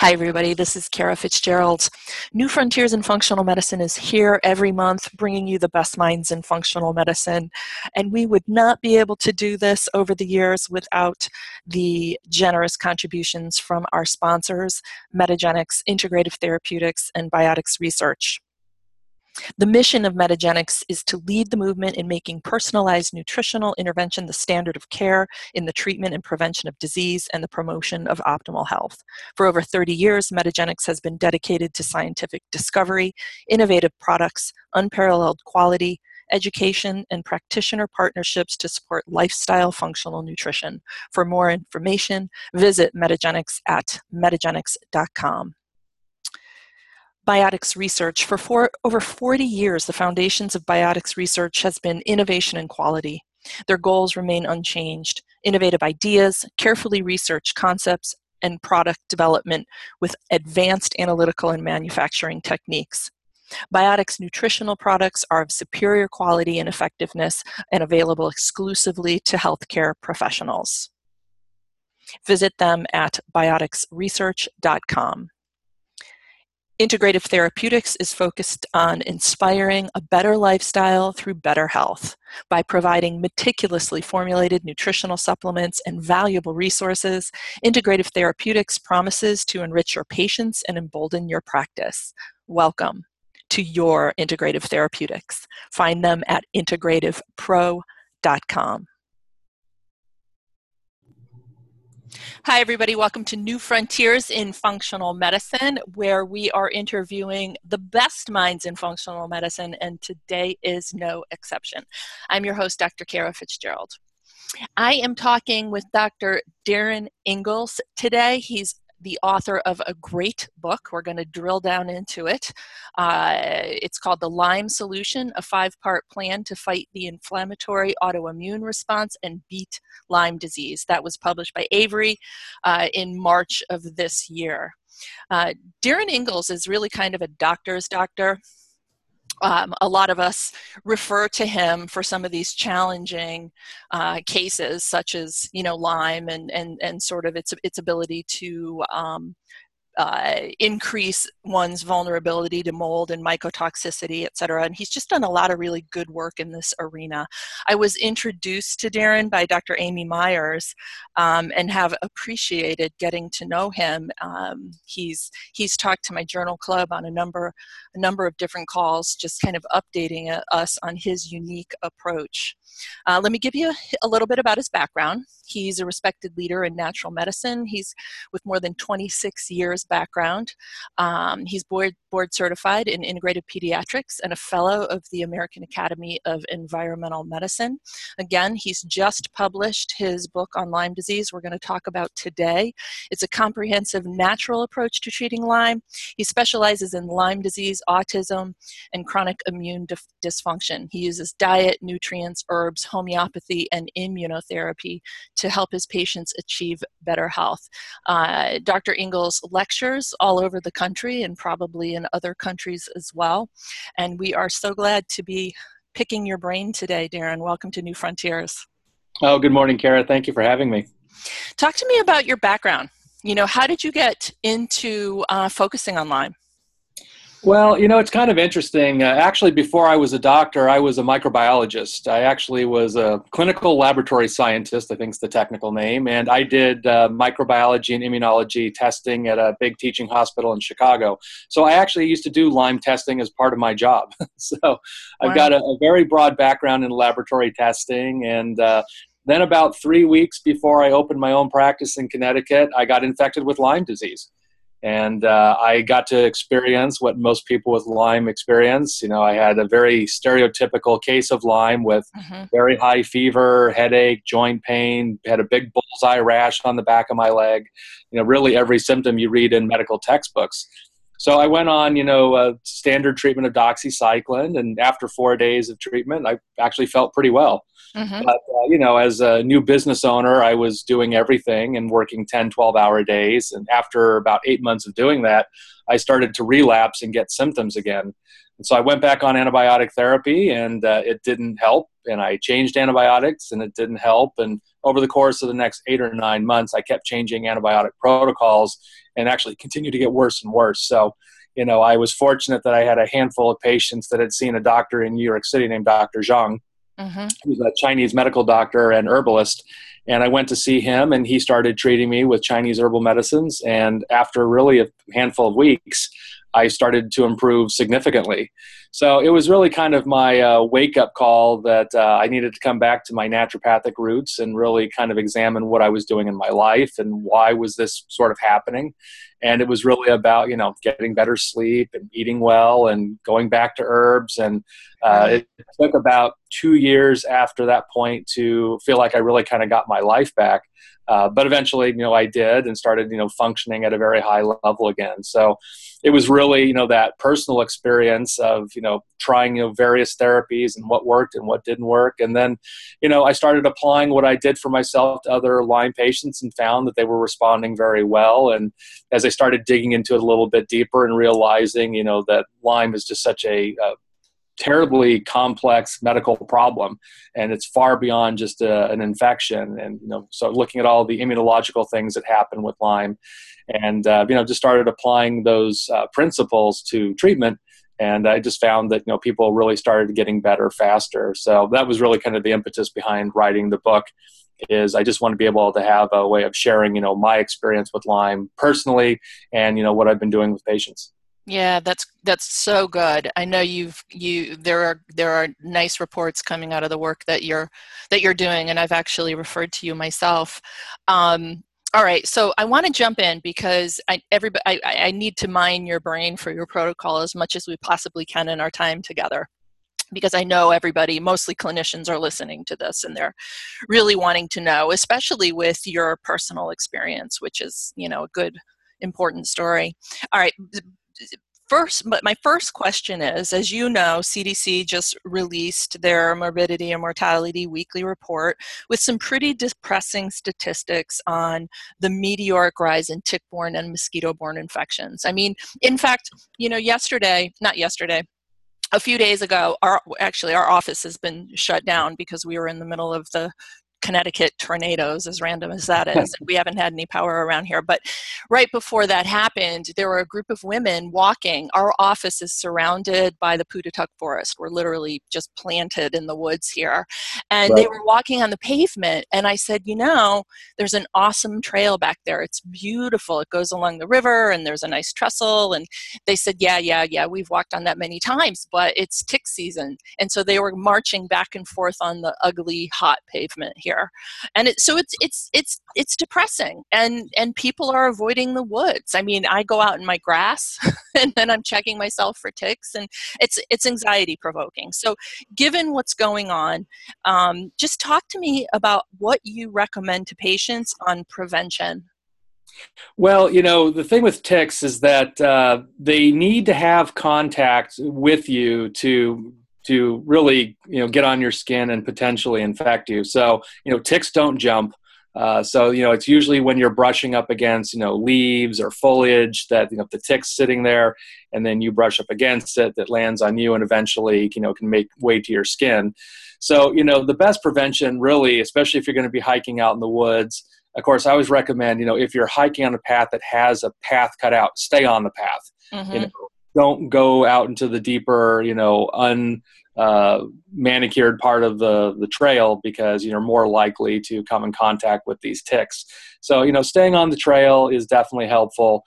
Hi, everybody. This is Kara Fitzgerald. New Frontiers in Functional Medicine is here every month, bringing you the best minds in functional medicine. And we would not be able to do this over the years without the generous contributions from our sponsors, Metagenics, Integrative Therapeutics, and Biotics Research. The mission of Metagenics is to lead the movement in making personalized nutritional intervention the standard of care in the treatment and prevention of disease and the promotion of optimal health. For over 30 years, Metagenics has been dedicated to scientific discovery, innovative products, unparalleled quality, education, and practitioner partnerships to support lifestyle functional nutrition. For more information, visit Metagenics at metagenics.com. Biotics research. For four, over 40 years, the foundations of biotics research has been innovation and quality. Their goals remain unchanged. Innovative ideas, carefully researched concepts, and product development with advanced analytical and manufacturing techniques. Biotics nutritional products are of superior quality and effectiveness and available exclusively to healthcare professionals. Visit them at bioticsresearch.com. Integrative Therapeutics is focused on inspiring a better lifestyle through better health by providing meticulously formulated nutritional supplements and valuable resources. Integrative Therapeutics promises to enrich your patients and embolden your practice. Welcome to your Integrative Therapeutics. Find them at integrativepro.com. Hi, everybody. Welcome to New Frontiers in Functional Medicine, where we are interviewing the best minds in functional medicine, and today is no exception. I'm your host, Dr. Kara Fitzgerald. I am talking with Dr. Darin Ingels today. He's the author of a great book. We're going to drill down into it. Uh, it's called The Lyme Solution, a five part plan to fight the inflammatory autoimmune response and beat Lyme disease. That was published by Avery uh, in March of this year. Uh, Darin Ingels is really kind of a doctor's doctor um, a lot of us refer to him for some of these challenging uh, cases, such as you know Lyme and and and sort of its its ability to um, uh, increase one's vulnerability to mold and mycotoxicity, et cetera. And he's just done a lot of really good work in this arena. I was introduced to Darin by Dr. Amy Myers um, and have appreciated getting to know him. Um, he's he's talked to my journal club on a number a number of different calls, just kind of updating uh, us on his unique approach. Uh, let me give you a, a, little bit about his background. He's a respected leader in natural medicine. He's with more than 26 years background. Um, he's board, board certified in integrated pediatrics and a fellow of the American Academy of Environmental Medicine. Again, he's just published his book on Lyme disease, we're going to talk about today. It's a comprehensive natural approach to treating Lyme. He specializes in Lyme disease, autism, and chronic immune dif- dysfunction. He uses diet, nutrients, herbs, homeopathy, and immunotherapy to help his patients achieve better health. Uh, Dr. Ingels lectures all over the country and probably in other countries as well. And we are so glad to be picking your brain today, Darin. Welcome to New Frontiers. Oh, good morning, Kara. Thank you for having me. Talk to me about your background. You know, how did you get into uh, focusing on Lyme? Well, you know, it's kind of interesting. Uh, actually, before I was a doctor, I was a microbiologist. I actually was a clinical laboratory scientist, I think is the technical name, and I did uh, microbiology and immunology testing at a big teaching hospital in Chicago. So I actually used to do Lyme testing as part of my job. so I've got a, a, very broad background in laboratory testing, and uh, then about three weeks before I opened my own practice in Connecticut, I got infected with Lyme disease and uh, I got to experience what most people with Lyme experience. You know, I had a very stereotypical case of Lyme with mm-hmm. very high fever, headache, joint pain, had a big bullseye rash on the back of my leg. You know, really every symptom you read in medical textbooks. So I went on, you know, a standard treatment of doxycycline, and after four days of treatment, I actually felt pretty well. Mm-hmm. But, uh, you know, as a new business owner, I was doing everything and working 10, 12 hour days. And after about eight months of doing that, I started to relapse and get symptoms again. And so I went back on antibiotic therapy, and uh, it didn't help. and I changed antibiotics and it didn't help. And over the course of the next eight or nine months, I kept changing antibiotic protocols and actually continued to get worse and worse. So, you know, I was fortunate that I had a handful of patients that had seen a doctor in New York City named Dr. Zhang. Mm-hmm. He's a Chinese medical doctor and herbalist. And I went to see him, and he started treating me with Chinese herbal medicines. And after really a handful of weeks, I started to improve significantly. So it was really kind of my uh, wake up call that uh, I needed to come back to my naturopathic roots and really kind of examine what I was doing in my life and why was this sort of happening. And it was really about you know getting better sleep and eating well and going back to herbs. And uh, it took about two years after that point to feel like I really kind of got my life back. Uh, but eventually, you know, I did and started, you know, functioning at a very high level again. So it was really, you know, that personal experience of, you know, trying, you know, various therapies and what worked and what didn't work. And then, you know, I started applying what I did for myself to other Lyme patients and found that they were responding very well. And as I started digging into it a little bit deeper and realizing, you know, that Lyme is just such a, a terribly complex medical problem and it's far beyond just a, an infection and you know so looking at all the immunological things that happen with lyme and uh, you know just started applying those uh, principles to treatment and i just found that you know people really started getting better faster so that was really kind of the impetus behind writing the book is I just want to be able to have a way of sharing, you know, my experience with Lyme personally and, you know, what I've been doing with patients. Yeah, that's that's so good. I know you've you there are there are nice reports coming out of the work that you're that you're doing, and I've actually referred to you myself. Um, all right, so I want to jump in because I everybody I, I need to mine your brain for your protocol as much as we possibly can in our time together because I know everybody, mostly clinicians, are listening to this and they're really wanting to know, especially with your personal experience, which is, you know, a good, important story. All right, first but my first question is as you know cdc just released their morbidity and mortality weekly report with some pretty depressing statistics on the meteoric rise in tick-borne and mosquito-borne infections. I mean in fact you know yesterday not yesterday a few days ago our actually our office has been shut down because we were in the middle of the Connecticut tornadoes, as random as that is. we haven't had any power around here. But right before that happened, there were a group of women walking. Our office is surrounded by the Pawtutuck Forest. We're literally just planted in the woods here. And right. they were walking on the pavement. And I said, You know, there's an awesome trail back there. It's beautiful. It goes along the river and there's a nice trestle. And they said, Yeah, yeah, yeah, we've walked on that many times, but it's tick season. And so they were marching back and forth on the ugly, hot pavement here here. And it, so it's it's it's it's depressing and and people are avoiding the woods. I mean i go out in my grass and then i'm checking myself for ticks and it's it's anxiety provoking. So given what's going on um, just talk to me about what you recommend to patients on prevention. Well, you know, the thing with ticks is that uh, they need to have contact with you to to really you know get on your skin and potentially infect you. So you know ticks don't jump. Uh, so you know it's usually when you're brushing up against you know leaves or foliage that you know the tick's sitting there, and then you brush up against it that lands on you and eventually you know can make way to your skin. So you know the best prevention really, especially if you're going to be hiking out in the woods. Of course, I always recommend you know if you're hiking on a path that has a path cut out, stay on the path. Mm-hmm. You know, don't go out into the deeper you know un uh, manicured part of the the trail because you're more likely to come in contact with these ticks. So you know, staying on the trail is definitely helpful.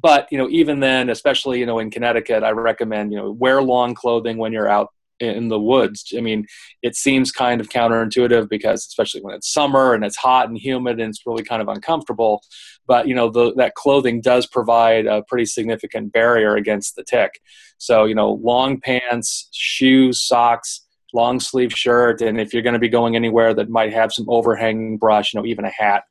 But you know, even then, especially you know in Connecticut, I recommend you know wear long clothing when you're out in the woods. I mean, it seems kind of counterintuitive because especially when it's summer and it's hot and humid and it's really kind of uncomfortable. But you know, the, that clothing does provide a pretty significant barrier against the tick. So you know, long pants, shoes, socks. Long sleeve shirt, and if you're going to be going anywhere that might have some overhanging brush, you know, even a hat,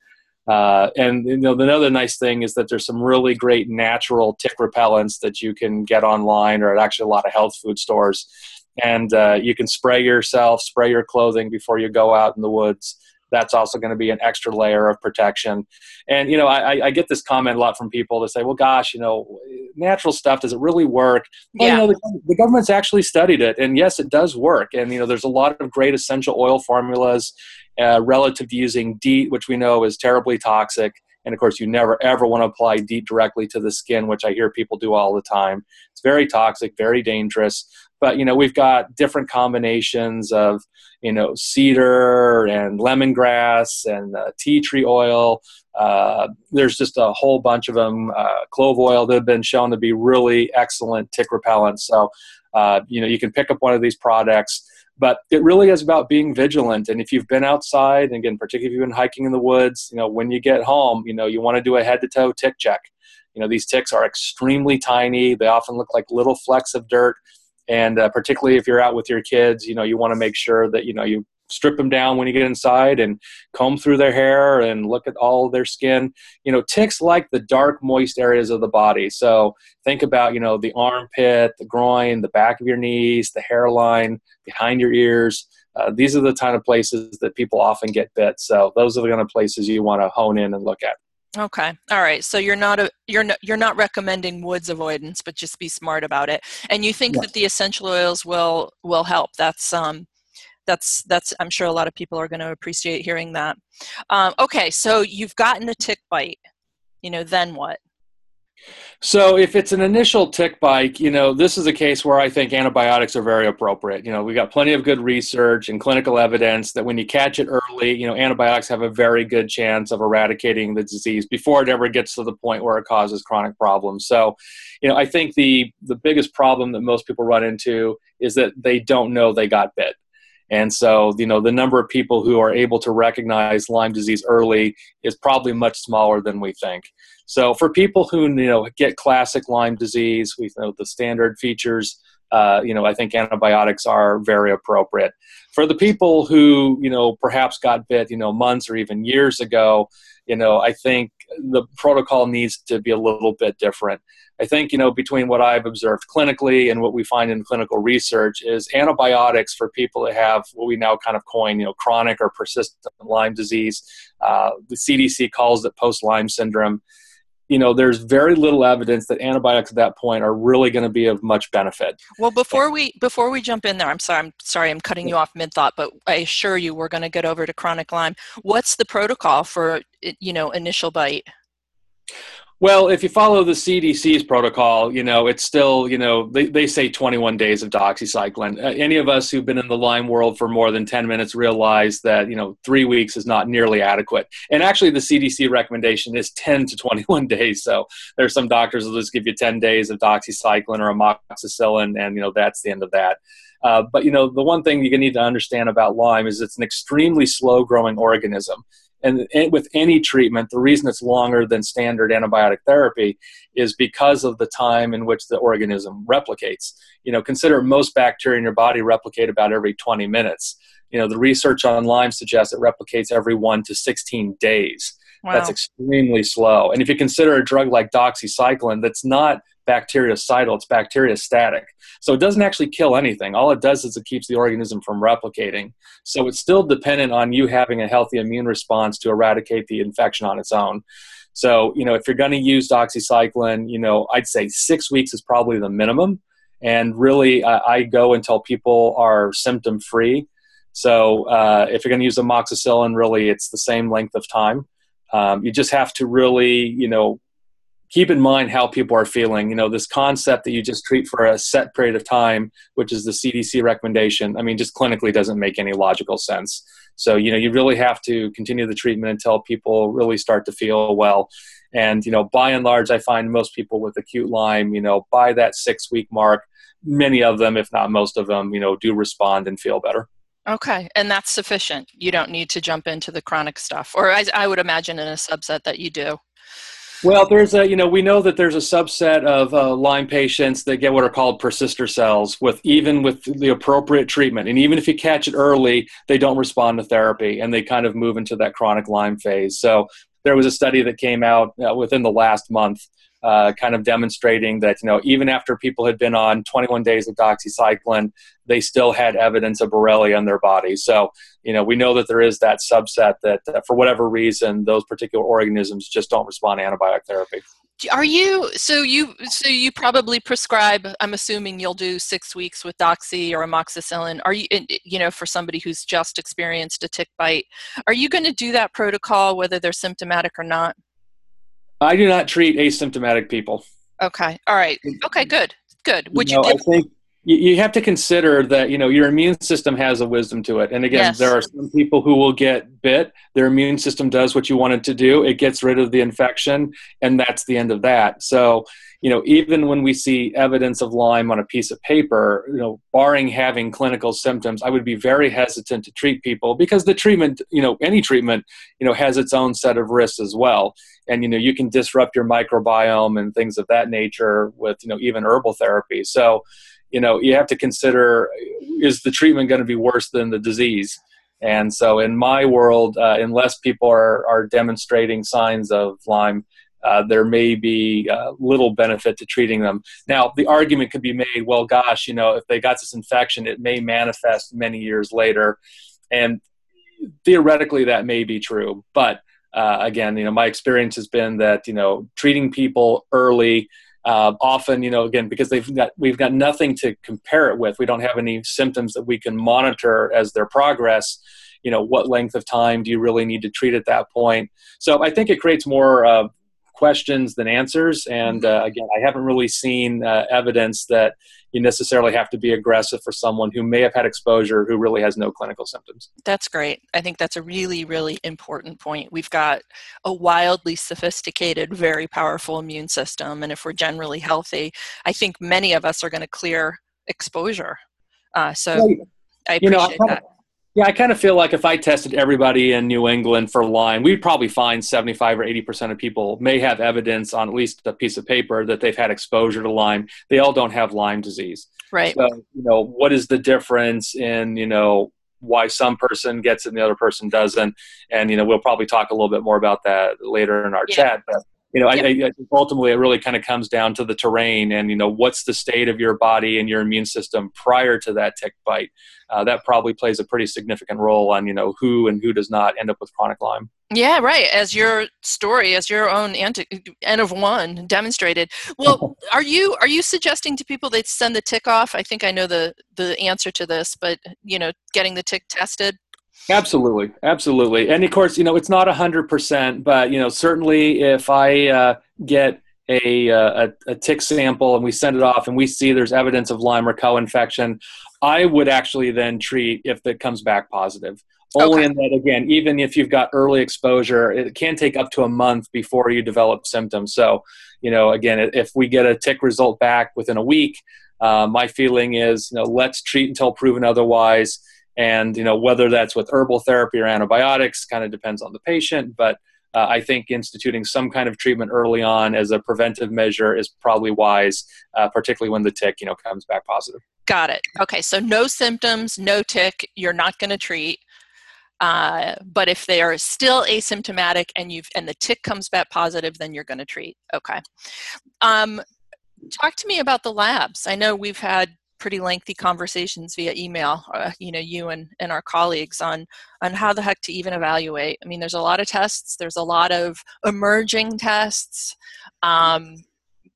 uh, and you know, another nice thing is that there's some really great natural tick repellents that you can get online or at actually a lot of health food stores and uh, you can spray yourself, spray your clothing before you go out in the woods. that's also going to be an extra layer of protection. And you know, I, I get this comment a lot from people that say, "Well, gosh, you know, natural stuff does it really work?" Well, yeah. you know, the, the government's actually studied it, and yes, it does work. And you know, there's a lot of great essential oil formulas uh, relative to using DEET, which we know is terribly toxic. And of course, you never ever want to apply DEET directly to the skin, which I hear people do all the time. It's very toxic, very dangerous. But you know, we've got different combinations of you know cedar and lemongrass and uh, tea tree oil. Uh, there's just a whole bunch of them. Uh, clove oil that have been shown to be really excellent tick repellents. So uh, you know, you can pick up one of these products but it really is about being vigilant and if you've been outside and again particularly if you've been hiking in the woods you know when you get home you know you want to do a head to toe tick check you know these ticks are extremely tiny they often look like little flecks of dirt and uh, particularly if you're out with your kids you know you want to make sure that you know you strip them down when you get inside and comb through their hair and look at all their skin. You know, ticks like the dark, moist areas of the body. So think about, you know, the armpit, the groin, the back of your knees, the hairline, behind your ears. Uh, these are the kind of places that people often get bit. So those are the kind of places you want to hone in and look at. Okay. All right. So you're not a you're not you're not recommending woods avoidance, but just be smart about it. And you think yes. that the essential oils will will help. That's um that's that's i'm sure a lot of people are going to appreciate hearing that um, okay so you've gotten a tick bite you know then what so if it's an initial tick bite, you know, this is a case where I think antibiotics are very appropriate. You know, we've got plenty of good research and clinical evidence that when you catch it early, you know, antibiotics have a very good chance of eradicating the disease before it ever gets to the point where it causes chronic problems. So, you know, I think the the biggest problem that most people run into is that they don't know they got bit. And so, you know, the number of people who are able to recognize Lyme disease early is probably much smaller than we think. So, for people who, you know, get classic Lyme disease, we know the standard features, uh, you know, I think antibiotics are very appropriate. For the people who, you know, perhaps got bit, you know, months or even years ago, you know, I think the protocol needs to be a little bit different. I think, you know, between what I've observed clinically and what we find in clinical research is antibiotics for people that have what we now kind of coin, you know, chronic or persistent Lyme disease. Uh, the CDC calls it post Lyme syndrome. You know, there's very little evidence that antibiotics at that point are really going to be of much benefit. Well, before we before we jump in there, I'm sorry, I'm sorry, I'm cutting you off mid thought, but I assure you, we're going to get over to chronic Lyme. What's the protocol for you know initial bite? Well, if you follow the CDC's protocol, you know, it's still, you know, they, they say 21 days of doxycycline. Uh, any of us who've been in the Lyme world for more than 10 minutes realize that, you know, three weeks is not nearly adequate. And actually, the CDC recommendation is 10 to 21 days. So there's some doctors will just give you 10 days of doxycycline or amoxicillin, and, you know, that's the end of that. Uh, but, you know, the one thing you need to understand about Lyme is it's an extremely slow growing organism. And, with any treatment, the reason it's longer than standard antibiotic therapy is because of the time in which the organism replicates. You know, consider most bacteria in your body replicate about every 20 minutes. You know, the research on Lyme suggests it replicates every 1 to 16 days. Wow. That's extremely slow. And if you consider a drug like doxycycline that's not bactericidal, it's bacteriostatic. So it doesn't actually kill anything. All it does is it keeps the organism from replicating. So it's still dependent on you having a healthy immune response to eradicate the infection on its own. So, you know, if you're going to use doxycycline, you know, I'd say six weeks is probably the minimum. And really, uh, I go until people are symptom free. So, uh, if you're going to use amoxicillin, really, it's the same length of time. Um, you just have to really, you know, keep in mind how people are feeling. You know, this concept that you just treat for a set period of time, which is the CDC recommendation, I mean, just clinically doesn't make any logical sense. So, you know, you really have to continue the treatment until people really start to feel well. And, you know, by and large, I find most people with acute Lyme, you know, by that six week mark, many of them, if not most of them, you know, do respond and feel better. Okay, and that's sufficient. You don't need to jump into the chronic stuff, or I, I would imagine in a subset that you do. Well, there's a, you know, we know that there's a subset of uh, Lyme patients that get what are called persister cells with even with the appropriate treatment. And even if you catch it early, they don't respond to therapy and they kind of move into that chronic Lyme phase. So there was a study that came out uh, within the last month uh, kind of demonstrating that you know even after people had been on 21 days of doxycycline, they still had evidence of Borrelia in their body. So you know we know that there is that subset that uh, for whatever reason those particular organisms just don't respond to antibiotic therapy. Are you so you so you probably prescribe? I'm assuming you'll do six weeks with doxy or amoxicillin. Are you you know for somebody who's just experienced a tick bite? Are you going to do that protocol whether they're symptomatic or not? I do not treat asymptomatic people. Okay. All right. Okay. Good. Good. Would you, know, you I think you have to consider that you know your immune system has a wisdom to it. And again yes. there are some people who will get bit. Their immune system does what you want it to do. It gets rid of the infection and that's the end of that. So you know even when we see evidence of lyme on a piece of paper you know barring having clinical symptoms i would be very hesitant to treat people because the treatment you know any treatment you know has its own set of risks as well. And you know you can disrupt your microbiome and things of that nature with you know even herbal therapy. So you know you have to consider is the treatment going to be worse than the disease and so in my world uh, unless people are, are demonstrating signs of lyme uh, there may be uh, little benefit to treating them. Now, the argument could be made well, gosh, you know, if they got this infection, it may manifest many years later. And theoretically, that may be true. But uh, again, you know, my experience has been that, you know, treating people early uh, often, you know, again, because they've got we've got nothing to compare it with. We don't have any symptoms that we can monitor as their progress. You know, what length of time do you really need to treat at that point? So I think it creates more uh, questions than answers. And mm-hmm. uh, again, I haven't really seen uh, evidence that you necessarily have to be aggressive for someone who may have had exposure who really has no clinical symptoms. That's great. I think that's a really, really important point. We've got a wildly sophisticated, very powerful immune system. And if we're generally healthy, I think many of us are going to clear exposure. Uh, so well, I appreciate you know, I that. Yeah, I kind of feel like if I tested everybody in New England for Lyme, we'd probably find 75 or 80% of people may have evidence on at least a piece of paper that they've had exposure to Lyme. They all don't have Lyme disease. Right. So, you know, what is the difference in, you know, why some person gets it and the other person doesn't? And, you know, we'll probably talk a little bit more about that later in our yeah. chat. But you know, yep. I, I, think ultimately it really kind of comes down to the terrain and, you know, what's the state of your body and your immune system prior to that tick bite. Uh, that probably plays a pretty significant role on, you know, who and who does not end up with chronic Lyme. Yeah, right. As your story, as your own anti- N of one demonstrated. Well, are you are you suggesting to people they send the tick off? I think I know the the answer to this, but you know, getting the tick tested Absolutely, absolutely, and of course, you know it's not hundred percent, but you know certainly if I uh, get a, uh, a, a tick sample and we send it off and we see there's evidence of Lyme or co-infection, I would actually then treat if it comes back positive. Only okay. in that again, even if you've got early exposure, it can take up to a month before you develop symptoms. So, you know, again, if we get a tick result back within a week, uh, my feeling is, you know, let's treat until proven otherwise and you know whether that's with herbal therapy or antibiotics kind of depends on the patient but uh, i think instituting some kind of treatment early on as a preventive measure is probably wise uh, particularly when the tick you know comes back positive. Got it. Okay so no symptoms no tick you're not going to treat uh, but if they are still asymptomatic and you've and the tick comes back positive then you're going to treat. Okay. Um, talk to me about the labs. I know we've had pretty lengthy conversations via email, uh, you know, you and, and our colleagues on on how the heck to even evaluate. I mean, there's a lot of tests. There's a lot of emerging tests. Um,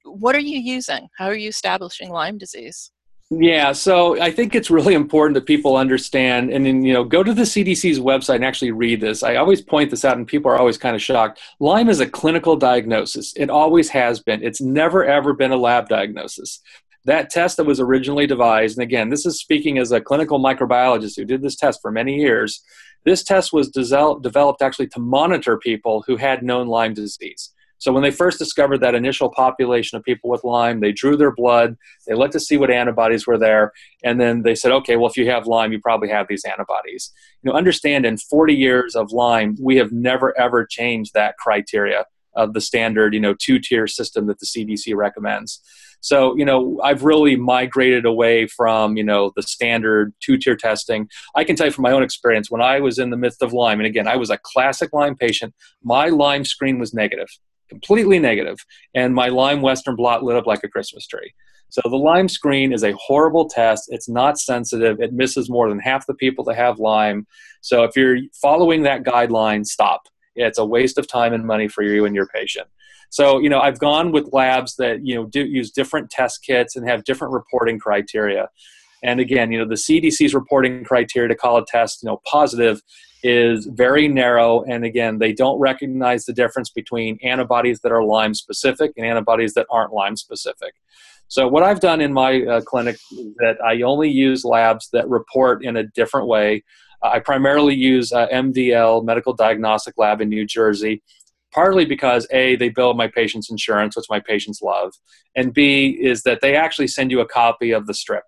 what are you using? How are you establishing Lyme disease? Yeah, so I think it's really important that people understand and then, you know, go to the CDC's website and actually read this. I always point this out and people are always kind of shocked. Lyme is a clinical diagnosis. It always has been. It's never ever been a lab diagnosis that test that was originally devised, and again, this is speaking as a clinical microbiologist who did this test for many years, this test was developed actually to monitor people who had known Lyme disease. So when they first discovered that initial population of people with Lyme, they drew their blood, they looked to see what antibodies were there, and then they said, okay, well, if you have Lyme, you probably have these antibodies. You know, understand in 40 years of Lyme, we have never ever changed that criteria of the standard, you know, two-tier system that the CDC recommends. So, you know, I've really migrated away from, you know, the standard two tier testing. I can tell you from my own experience, when I was in the midst of Lyme, and again, I was a classic Lyme patient, my Lyme screen was negative. completely negative, and my Lyme Western blot lit up like a Christmas tree. So the Lyme screen is a horrible test. It's not sensitive. It misses more than half the people that have Lyme. So if you're following that guideline, stop. It's a waste of time and money for you and your patient. So, you know, I've gone with labs that, you know, do use different test kits and have different reporting criteria. And again, you know, the CDC's reporting criteria to call a test, you know, positive is very narrow. And again, they don't recognize the difference between antibodies that are Lyme specific and antibodies that aren't Lyme specific. So, what I've done in my uh, clinic is that I only use labs that report in a different way. I primarily use uh, MDL Medical Diagnostic Lab in New Jersey, partly because A, they bill my patient's insurance, which my patients love, and B, is that they actually send you a copy of the strip.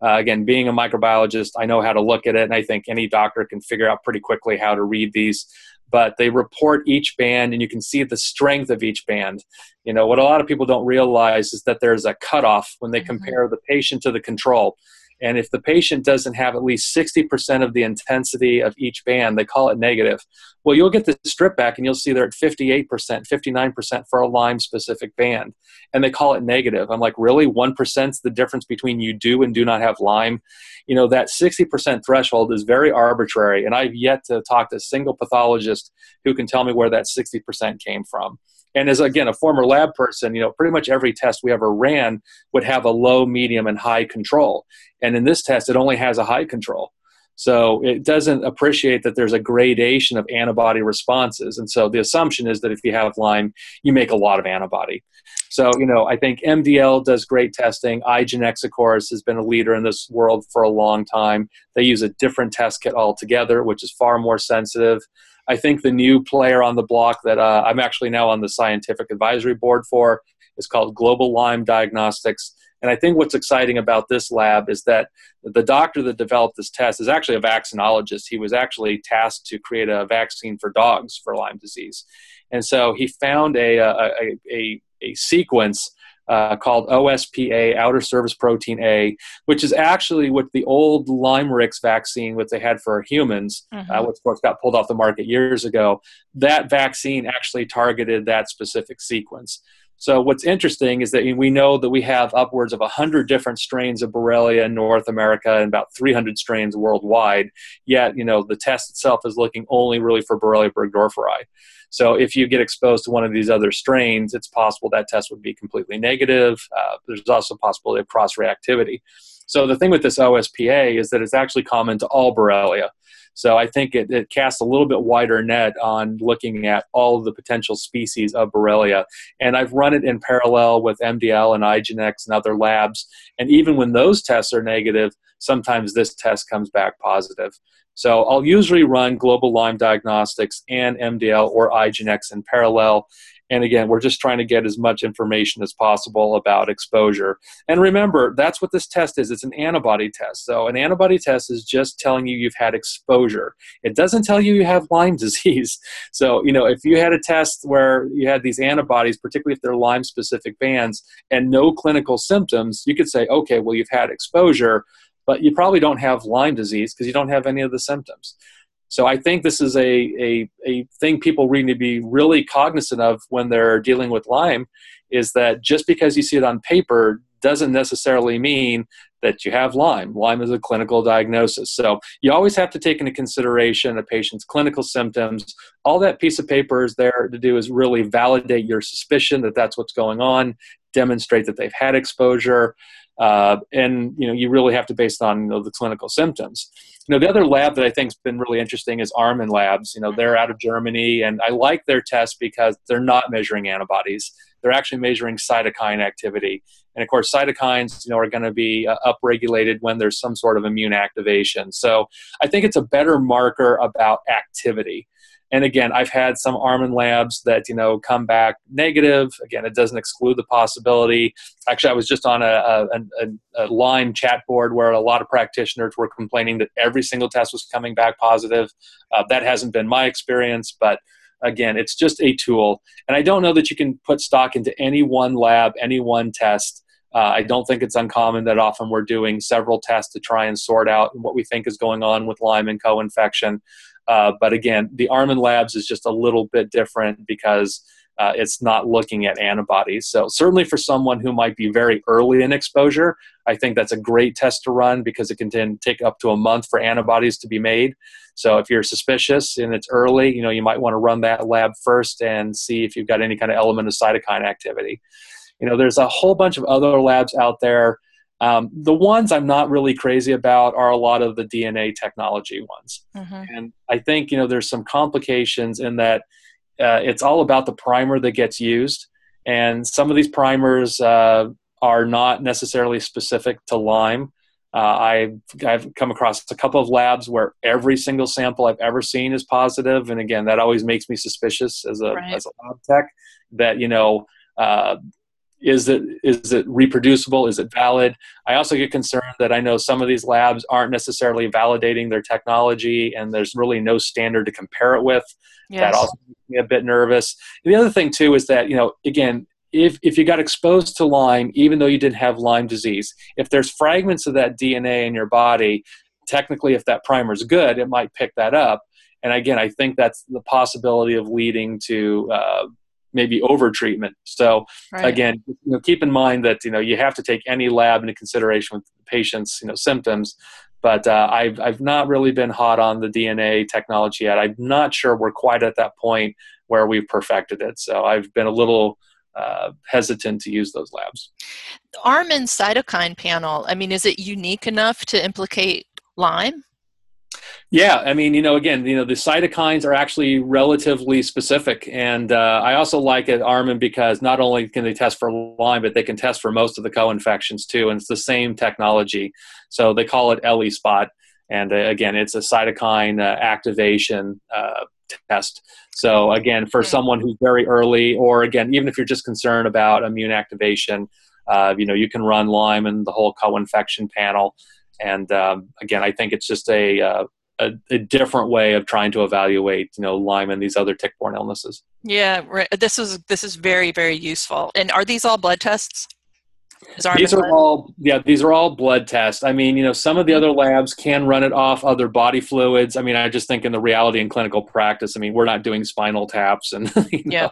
Uh, again, being a microbiologist, I know how to look at it, and I think any doctor can figure out pretty quickly how to read these. But they report each band, and you can see the strength of each band. You know, what a lot of people don't realize is that there's a cutoff when they mm-hmm. compare the patient to the control. And if the patient doesn't have at least 60% of the intensity of each band, they call it negative. Well, you'll get the strip back and you'll see they're at 58%, 59% for a Lyme specific band. And they call it negative. I'm like, really? 1% is the difference between you do and do not have Lyme? You know, that 60% threshold is very arbitrary. And I've yet to talk to a single pathologist who can tell me where that 60% came from. And as again a former lab person, you know, pretty much every test we ever ran would have a low, medium, and high control. And in this test, it only has a high control. So it doesn't appreciate that there's a gradation of antibody responses. And so the assumption is that if you have Lyme, you make a lot of antibody. So, you know, I think MDL does great testing. IGeneX, of course, has been a leader in this world for a long time. They use a different test kit altogether, which is far more sensitive. I think the new player on the block that uh, I'm actually now on the scientific advisory board for is called Global Lyme Diagnostics. And I think what's exciting about this lab is that the doctor that developed this test is actually a vaccinologist. He was actually tasked to create a vaccine for dogs for Lyme disease. And so he found a, a, a, a sequence uh, called OSPA, outer surface protein A, which is actually what the old Lymerix vaccine, which they had for humans, uh, mm-hmm. uh, which of course got pulled off the market years ago, that vaccine actually targeted that specific sequence. So what's interesting is that we know that we have upwards of 100 different strains of Borrelia in North America and about 300 strains worldwide. Yet, you know, the test itself is looking only really for Borrelia burgdorferi. So if you get exposed to one of these other strains, it's possible that test would be completely negative. Uh, there's also possibility of cross reactivity. So the thing with this OSPA is that it's actually common to all Borrelia. So I think it, it, casts a little bit wider net on looking at all the potential species of Borrelia. And I've run it in parallel with MDL and IGeneX and other labs. And even when those tests are negative, sometimes this test comes back positive. So I'll usually run Global Lyme Diagnostics and MDL or IGeneX in parallel. And again, we're just trying to get as much information as possible about exposure. And remember, that's what this test is it's an antibody test. So, an antibody test is just telling you you've had exposure. It doesn't tell you you have Lyme disease. So, you know, if you had a test where you had these antibodies, particularly if they're Lyme specific bands, and no clinical symptoms, you could say, okay, well, you've had exposure but you probably don't have Lyme disease because you don't have any of the symptoms. So I think this is a, a, a thing people need to be really cognizant of when they're dealing with Lyme is that just because you see it on paper doesn't necessarily mean that you have Lyme. Lyme is a clinical diagnosis. So you always have to take into consideration a patient's clinical symptoms. All that piece of paper is there to do is really validate your suspicion that that's what's going on, demonstrate that they've had exposure, uh, and you know you really have to base it on you know, the clinical symptoms. You know the other lab that I think has been really interesting is Armin Labs. You know they're out of Germany, and I like their test because they're not measuring antibodies. They're actually measuring cytokine activity, and of course cytokines you know are going to be uh, upregulated when there's some sort of immune activation. So I think it's a better marker about activity. And again, I've had some Armin labs that you know come back negative. Again, it doesn't exclude the possibility. Actually, I was just on a, a, a Lyme chat board where a lot of practitioners were complaining that every single test was coming back positive. Uh, that hasn't been my experience, but again, it's just a tool. And I don't know that you can put stock into any one lab, any one test. Uh, I don't think it's uncommon that often we're doing several tests to try and sort out what we think is going on with Lyme and co infection. Uh, but again, the Armin Labs is just a little bit different because uh, it's not looking at antibodies. So, certainly for someone who might be very early in exposure, I think that's a great test to run because it can then take up to a month for antibodies to be made. So, if you're suspicious and it's early, you know, you might want to run that lab first and see if you've got any kind of element of cytokine activity. You know, there's a whole bunch of other labs out there. Um, the ones I'm not really crazy about are a lot of the DNA technology ones. Mm-hmm. And I think, you know, there's some complications in that uh, it's all about the primer that gets used. And some of these primers uh, are not necessarily specific to Lyme. Uh, I've, I've come across a couple of labs where every single sample I've ever seen is positive, and again, that always makes me suspicious as a right. as a lab tech. That you know, uh, is it is it reproducible? Is it valid? I also get concerned that i know some of these labs aren't necessarily validating their technology and there's really no standard to compare it with. Yes. that also makes me a bit nervous. And the other thing too is that you know again if, if you got exposed to lyme even though you didn't have lyme disease if there's fragments of that dna in your body technically if that primer is good it might pick that up. And again i think that's the possibility of leading to uh, maybe over treatment. So right. again, you know, keep in mind that you know you have to take any lab into consideration with the patient's you know symptoms. But uh, I've I've not really been hot on the DNA technology yet. I'm not sure we're quite at that point where we've perfected it. So I've been a little uh, hesitant to use those labs. The Armin cytokine panel. I mean, is it unique enough to implicate Lyme? Yeah, I mean, you know, again, you know, the cytokines are actually relatively specific, and uh, I also like it Armin because not only can they test for Lyme, but they can test for most of the co-infections too, and it's the same technology. So they call it ELISpot, and uh, again, it's a cytokine uh, activation uh, test. So again, for someone who's very early, or again, even if you're just concerned about immune activation, uh, you know, you can run Lyme and the whole co-infection panel. And um, again, I think it's just a, uh, a, a different way of trying to evaluate, you know, Lyme and these other tick-borne illnesses. Yeah, right. This is this is very very useful. And are these all blood tests? These are blood? all yeah. These are all blood tests. I mean, you know, some of the other labs can run it off other body fluids. I mean, I just think in the reality in clinical practice, I mean, we're not doing spinal taps and you know, yeah.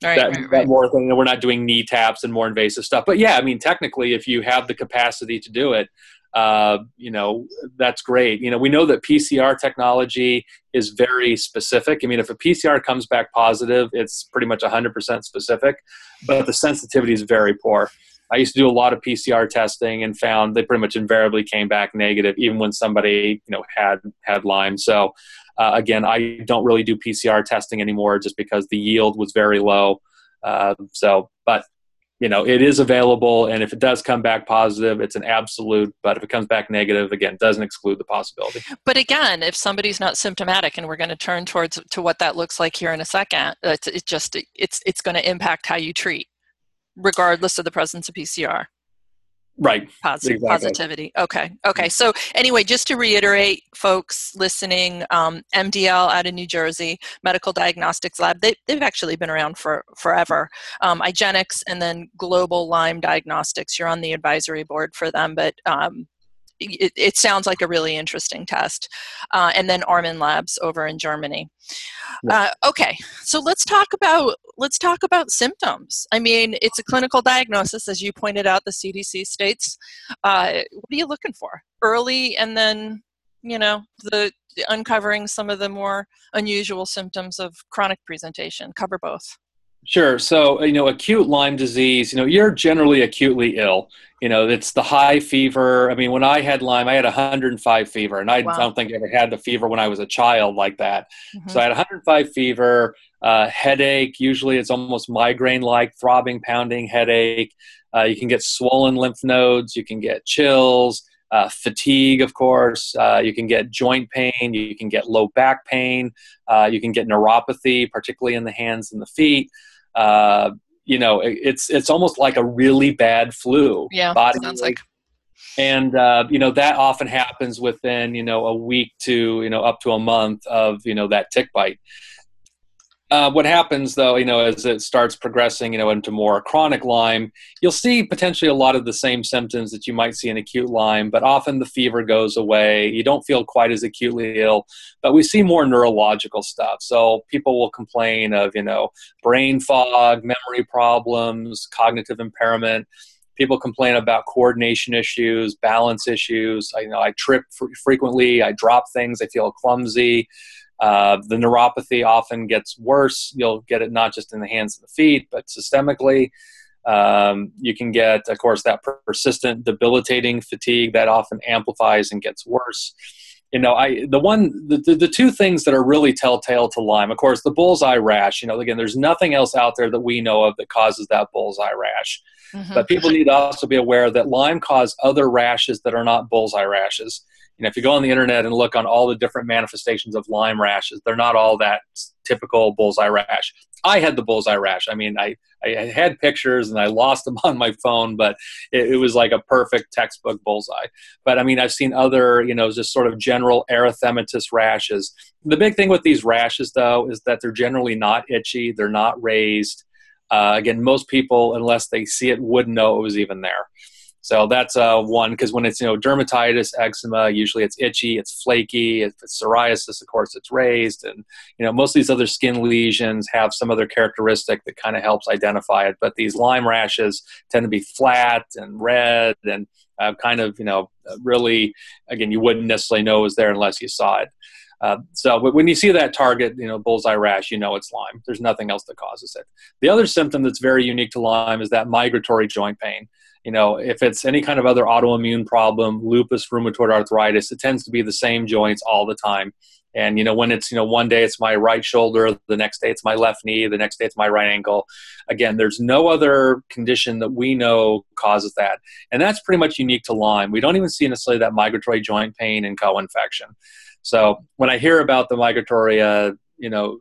Right, that, right, right. that more thing. We're not doing knee taps and more invasive stuff. But yeah, I mean, technically, if you have the capacity to do it, uh, you know, that's great. You know, we know that PCR technology is very specific. I mean, if a PCR comes back positive, it's pretty much 100% specific, but the sensitivity is very poor. I used to do a lot of PCR testing and found they pretty much invariably came back negative, even when somebody you know had had Lyme. So uh, again, I don't really do PCR testing anymore just because the yield was very low. Uh, so, but you know it is available and if it does come back positive it's an absolute but if it comes back negative again doesn't exclude the possibility. But again if somebody's not symptomatic and we're going to turn towards to what that looks like here in a second it's, it just it's it's going to impact how you treat regardless of the presence of pcr right. Positive, exactly. positivity. Okay. Okay. So anyway just to reiterate folks listening um, mdl out of new jersey medical diagnostics lab they, they've actually been around for forever. Um, IGeneX and then global lyme diagnostics. You're on the advisory board for them but um, it, it, sounds like a really interesting test. Uh, and then Armin Labs over in Germany. Uh, okay, so let's talk about let's talk about symptoms. I mean, it's a clinical diagnosis, as you pointed out. The CDC states. Uh, what are you looking for? Early, and then you know the uncovering some of the more unusual symptoms of chronic presentation. Cover both. Sure. So, you know, acute Lyme disease, you know, you're generally acutely ill. You know, it's the high fever. I mean, when I had Lyme, I had 105 fever, and I wow. don't think I ever had the fever when I was a child like that. Mm-hmm. So I had 105 fever, uh, headache. Usually it's almost migraine like, throbbing, pounding headache. Uh, you can get swollen lymph nodes. You can get chills. Uh, fatigue, of course. Uh, you can get joint pain. You can get low back pain. Uh, you can get neuropathy, particularly in the hands and the feet. Uh, you know, it, it's it's almost like a really bad flu. Yeah, body sounds like. And uh, you know that often happens within you know a week to you know up to a month of you know that tick bite. Uh, what happens though, you know, as it starts progressing, you know, into more chronic Lyme, you'll see potentially a lot of the same symptoms that you might see in acute Lyme, but often the fever goes away. You don't feel quite as acutely ill, but we see more neurological stuff. So people will complain of, you know, brain fog, memory problems, cognitive impairment. People complain about coordination issues, balance issues. I, you know, I trip frequently. I drop things. I feel clumsy. Uh, the neuropathy often gets worse. You'll get it not just in the hands and the feet, but systemically. Um, you can get, of course, that persistent debilitating fatigue that often amplifies and gets worse. You know, I the one the, the, two things that are really telltale to Lyme, of course, the bullseye rash. You know, again, there's nothing else out there that we know of that causes that bullseye rash. Mm-hmm. But people need to also be aware that Lyme causes other rashes that are not bullseye rashes you know, if you go on the internet and look on all the different manifestations of Lyme rashes, they're not all that typical bullseye rash. I had the bullseye rash. I mean, I, I had pictures and I lost them on my phone, but it, it, was like a perfect textbook bullseye. But I mean, I've seen other, you know, just sort of general erythematous rashes. The big thing with these rashes, though, is that they're generally not itchy, they're not raised. Uh, again, most people, unless they see it, wouldn't know it was even there. So that's uh, one because when it's you know dermatitis, eczema, usually it's itchy, it's flaky. If it's psoriasis, of course, it's raised, and you know most of these other skin lesions have some other characteristic that kind of helps identify it. But these Lyme rashes tend to be flat and red and uh, kind of you know really again you wouldn't necessarily know it was there unless you saw it. Uh, so when you see that target, you know, bullseye rash, you know it's Lyme. There's nothing else that causes it. The other symptom that's very unique to Lyme is that migratory joint pain you know, if it's any kind of other autoimmune problem, lupus, rheumatoid arthritis, it tends to be the same joints all the time. And you know, when it's you know one day it's my right shoulder, the next day it's my left knee, the next day it's my right ankle. Again, there's no other condition that we know causes that, and that's pretty much unique to Lyme. We don't even see necessarily that migratory joint pain and co-infection. So when I hear about the migratory, uh, you know,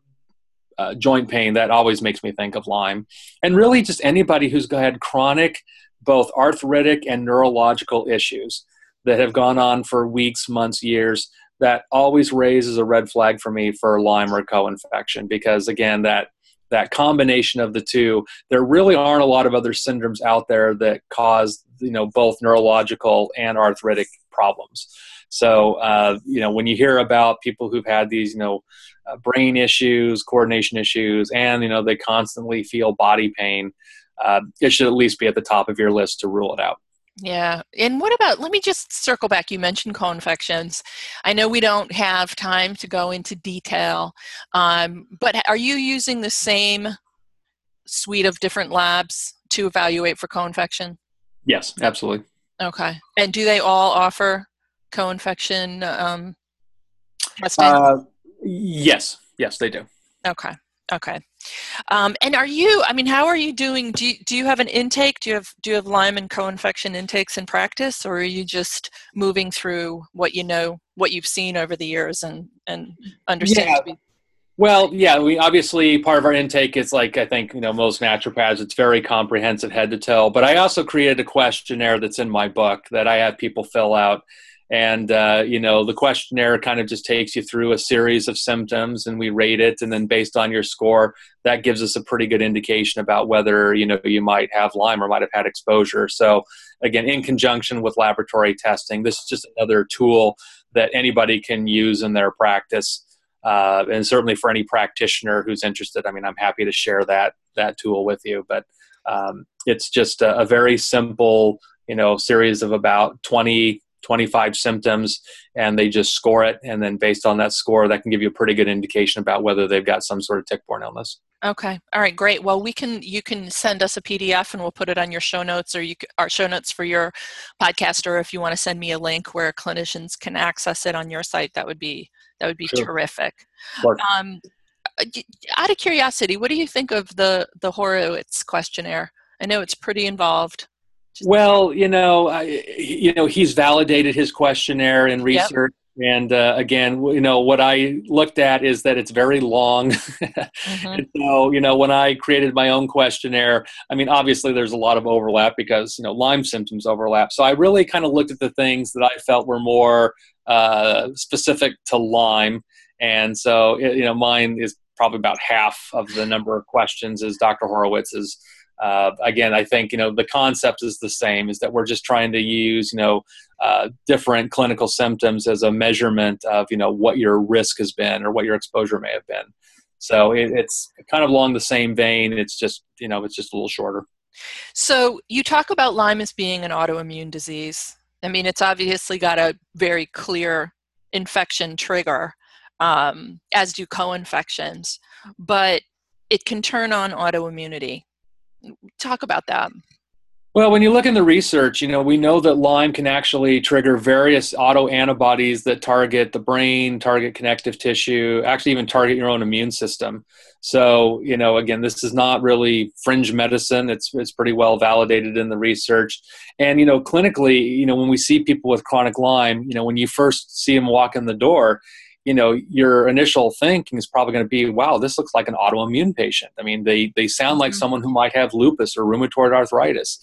uh, joint pain, that always makes me think of Lyme. And really, just anybody who's had chronic both arthritic and neurological issues that have gone on for weeks, months, years, that always raises a red flag for me for Lyme or co-infection because again that that combination of the two there really aren't a lot of other syndromes out there that cause you know both neurological and arthritic problems. So uh, you know when you hear about people who've had these you know uh, brain issues coordination issues and you know they constantly feel body pain uh, it should at least be at the top of your list to rule it out. Yeah. And what about, let me just circle back. You mentioned co infections. I know we don't have time to go into detail, um, but are you using the same suite of different labs to evaluate for co infection? Yes, absolutely. Okay. And do they all offer co infection um, testing? Uh, yes. Yes, they do. Okay. Okay. Um, and are you, I mean, how are you doing? Do you, do you have an intake? Do you have, do you have Lyme and co-infection intakes in practice or are you just moving through what you know, what you've seen over the years and, and understand? Yeah. Well, yeah, we obviously part of our intake is like I think you know most naturopaths. It's very comprehensive, head to toe. But I also created a questionnaire that's in my book that I have people fill out, and uh, you know the questionnaire kind of just takes you through a series of symptoms and we rate it and then based on your score that gives us a pretty good indication about whether you know you might have lyme or might have had exposure. So again in conjunction with laboratory testing this is just another tool that anybody can use in their practice uh, and certainly for any practitioner who's interested. I mean i'm happy to share that that tool with you but um, it's just a, a very simple you know series of about 20 25 symptoms and they just score it. And then based on that score that can give you a pretty good indication about whether they've got some sort of tick-borne illness. Okay. All right great. Well we can you can send us a pdf and we'll put it on your show notes or you our show notes for your podcast or if you want to send me a link where clinicians can access it on your site that would be that would be sure. terrific. Um, uh, out of curiosity what do you think of the the horowitz questionnaire? I know it's pretty involved well, you know, I, you know, he's validated his questionnaire and research. Yep. And uh, again, you know, what I looked at is that it's very long. mm-hmm. so, you know, when I created my own questionnaire, I mean, obviously there's a lot of overlap because, you know, Lyme symptoms overlap. So I really kind of looked at the things that I felt were more uh, specific to Lyme. And so, you know, mine is probably about half of the number of questions as Dr. Horowitz's. Uh, again, I think you know the concept is the same: is that we're just trying to use you know uh, different clinical symptoms as a measurement of you know what your risk has been or what your exposure may have been. So it, it's kind of along the same vein. It's just you know it's just a little shorter. So you talk about Lyme as being an autoimmune disease. I mean, it's obviously got a very clear infection trigger, um, as do co-infections, but it can turn on autoimmunity. Talk about that. Well, when you look in the research, you know, we know that Lyme can actually trigger various autoantibodies that target the brain, target connective tissue, actually even target your own immune system. So, you know, again, this is not really fringe medicine. It's it's pretty well validated in the research. And, you know, clinically, you know, when we see people with chronic Lyme, you know, when you first see them walk in the door, you know your initial thinking is probably going to be wow this looks like an autoimmune patient. I mean they they sound like mm-hmm. someone who might have lupus or rheumatoid arthritis.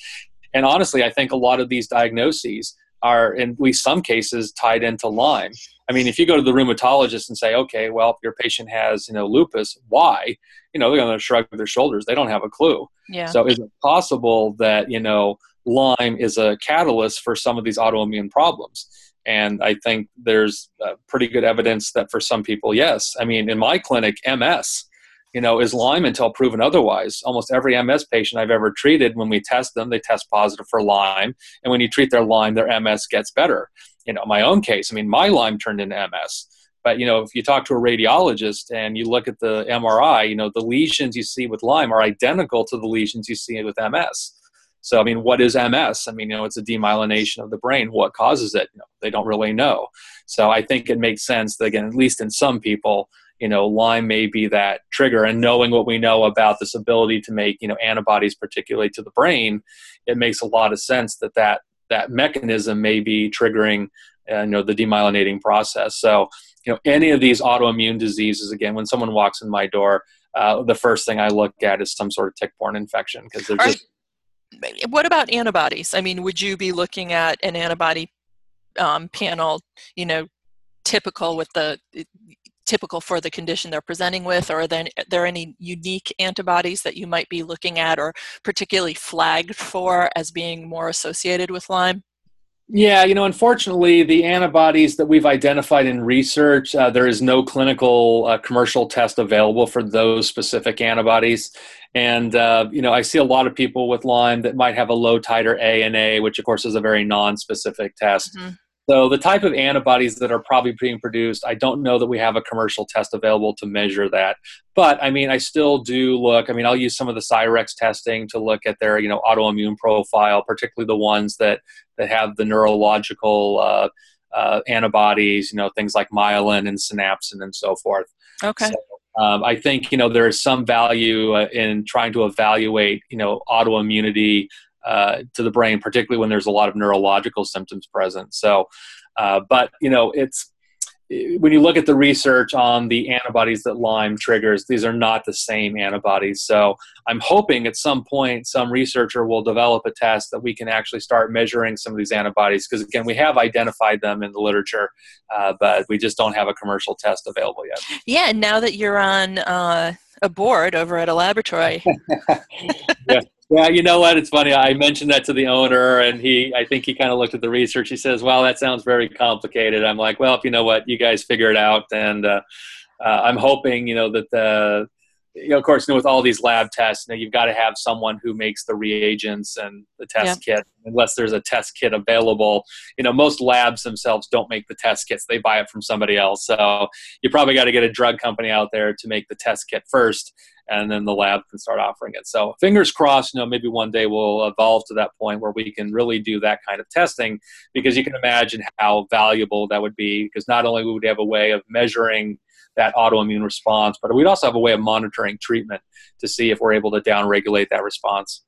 And honestly i think a lot of these diagnoses are in at least some cases tied into lyme. I mean if you go to the rheumatologist and say okay well if your patient has you know lupus why? You know they're going to shrug their shoulders. They don't have a clue. Yeah. so is it possible that you know lyme is a catalyst for some of these autoimmune problems and I think there's uh, pretty good evidence that for some people, yes. I mean, in my clinic, MS, you know, is Lyme until proven otherwise. Almost every MS patient I've ever treated, when we test them, they test positive for Lyme. And when you treat their Lyme, their MS gets better. You know, my own case, I mean, my Lyme turned into MS. But, you know, if you talk to a radiologist and you look at the MRI, you know, the lesions you see with Lyme are identical to the lesions you see with MS. So, I mean, what is MS? I mean, you know, it's a demyelination of the brain. What causes it? You know, they don't really know. So, I think it makes sense that, again, at least in some people, you know, Lyme may be that trigger. And knowing what we know about this ability to make, you know, antibodies, particularly to the brain, it makes a lot of sense that that, that mechanism may be triggering, uh, you know, the demyelinating process. So, you know, any of these autoimmune diseases, again, when someone walks in my door, uh, the first thing I look at is some sort of tick-borne infection because they're just what about antibodies? I mean, would you be looking at an antibody um, panel, you know, typical with the typical for the condition they're presenting with, or are there, are there any unique antibodies that you might be looking at or particularly flagged for as being more associated with Lyme? Yeah, you know, unfortunately, the antibodies that we've identified in research, uh, there is no clinical uh, commercial test available for those specific antibodies. And, uh, you know, I see a lot of people with Lyme that might have a low titer ANA, which of course is a very non specific test. Mm-hmm. So the type of antibodies that are probably being produced, I don't know that we have a commercial test available to measure that. But I mean, I still do look. I mean, I'll use some of the Cyrex testing to look at their, you know, autoimmune profile, particularly the ones that that have the neurological uh, uh, antibodies, you know, things like myelin and synapsin and so forth. Okay. So, um, I think you know there is some value uh, in trying to evaluate you know autoimmunity uh, to the brain, particularly when there's a lot of neurological symptoms present. So, uh, but you know, it's when you look at the research on the antibodies that Lyme triggers, these are not the same antibodies. So I'm hoping at some point some researcher will develop a test that we can actually start measuring some of these antibodies. Because again, we have identified them in the literature, uh, but we just don't have a commercial test available yet. Yeah, now that you're on uh, a board over at a laboratory. yeah. Yeah, you know what? It's funny. I mentioned that to the owner, and he, I think he kind of looked at the research. He says, "Well, that sounds very complicated." I'm like, "Well, if you know what, you guys figure it out." And uh, uh, I'm hoping, you know, that the, you know, of course, you know, with all these lab tests, you know, you've got to have someone who makes the reagents and the test yeah. kit. Unless there's a test kit available, you know, most labs themselves don't make the test kits; they buy it from somebody else. So you probably got to get a drug company out there to make the test kit first and then the lab can start offering it. So fingers crossed, you know, maybe one day we'll evolve to that point where we can really do that kind of testing because you can imagine how valuable that would be because not only would we have a way of measuring that autoimmune response, but we'd also have a way of monitoring treatment to see if we're able to downregulate that response.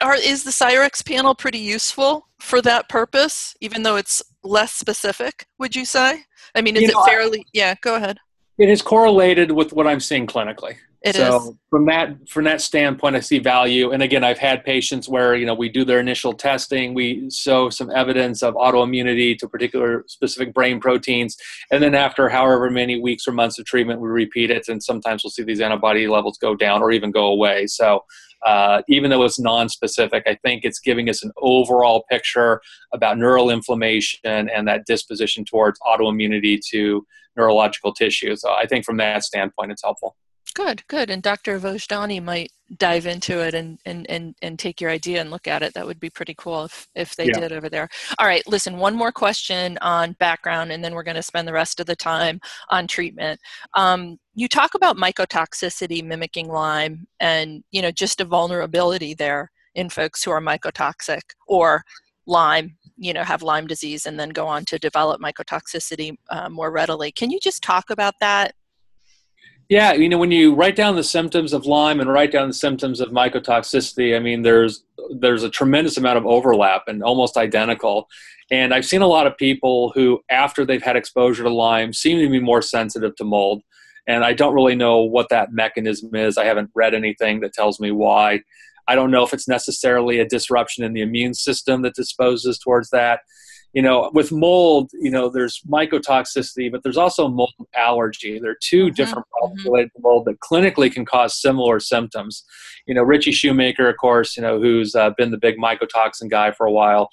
Are, is the Cyrex panel pretty useful for that purpose, even though it's less specific, would you say? I mean, is you know, it fairly, I, yeah, go ahead. It is correlated with what I'm seeing clinically It so is. from that from that standpoint, I see value. And again, I've had patients where you know we do their initial testing, we show some evidence of autoimmunity to particular specific brain proteins, and then after however many weeks or months of treatment, we repeat it, and sometimes we'll see these antibody levels go down or even go away. So uh, even though it's non-specific, I think it's giving us an overall picture about neural inflammation and that disposition towards autoimmunity to neurological tissue. So I think from that standpoint, it's helpful. Good, good. And Dr. Vojdani might dive into it and, and, and, and take your idea and look at it. That would be pretty cool if, if they yeah. did over there. All right, listen, one more question on background, and then we're going to spend the rest of the time on treatment. Um, you talk about mycotoxicity mimicking Lyme and, you know, just a vulnerability there in folks who are mycotoxic or Lyme you know have Lyme disease and then go on to develop mycotoxicity uh, more readily. Can you just talk about that yeah, you know, when you write down the symptoms of Lyme and write down the symptoms of mycotoxicity, I mean, there's there's a tremendous amount of overlap and almost identical. And I've seen a lot of people who, after they've had exposure to Lyme, seem to be more sensitive to mold. And I don't really know what that mechanism is. I haven't read anything that tells me why. I don't know if it's necessarily a disruption in the immune system that disposes towards that you know, with mold, you know, there's mycotoxicity, but there's also mold allergy. There are 2 mm-hmm. different problems mm-hmm. related to mold that clinically can cause similar symptoms. You know, Ritchie Shoemaker, of course, you know, who's uh, been the big mycotoxin guy for a while.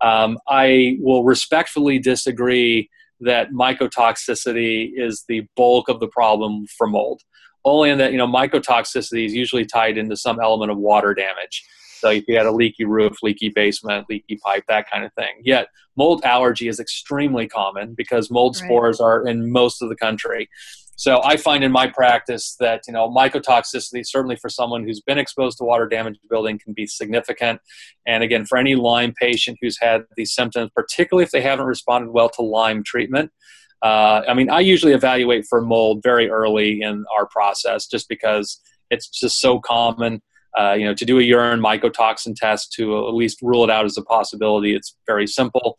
Um, I will respectfully disagree that mycotoxicity is the bulk of the problem for mold. Only in that, you know, mycotoxicity is usually tied into some element of water damage. So if you had a leaky roof, leaky basement, leaky pipe, that kind of thing. Yet mold allergy is extremely common because mold right. spores are in most of the country. So I find in my practice that you know mycotoxicity, certainly for someone who's been exposed to water damage building, can be significant. And again, for any Lyme patient who's had these symptoms, particularly if they haven't responded well to Lyme treatment, uh, I mean, I usually evaluate for mold very early in our process, just because it's just so common uh, you know, to do a urine mycotoxin test to at least rule it out as a possibility. It's very simple.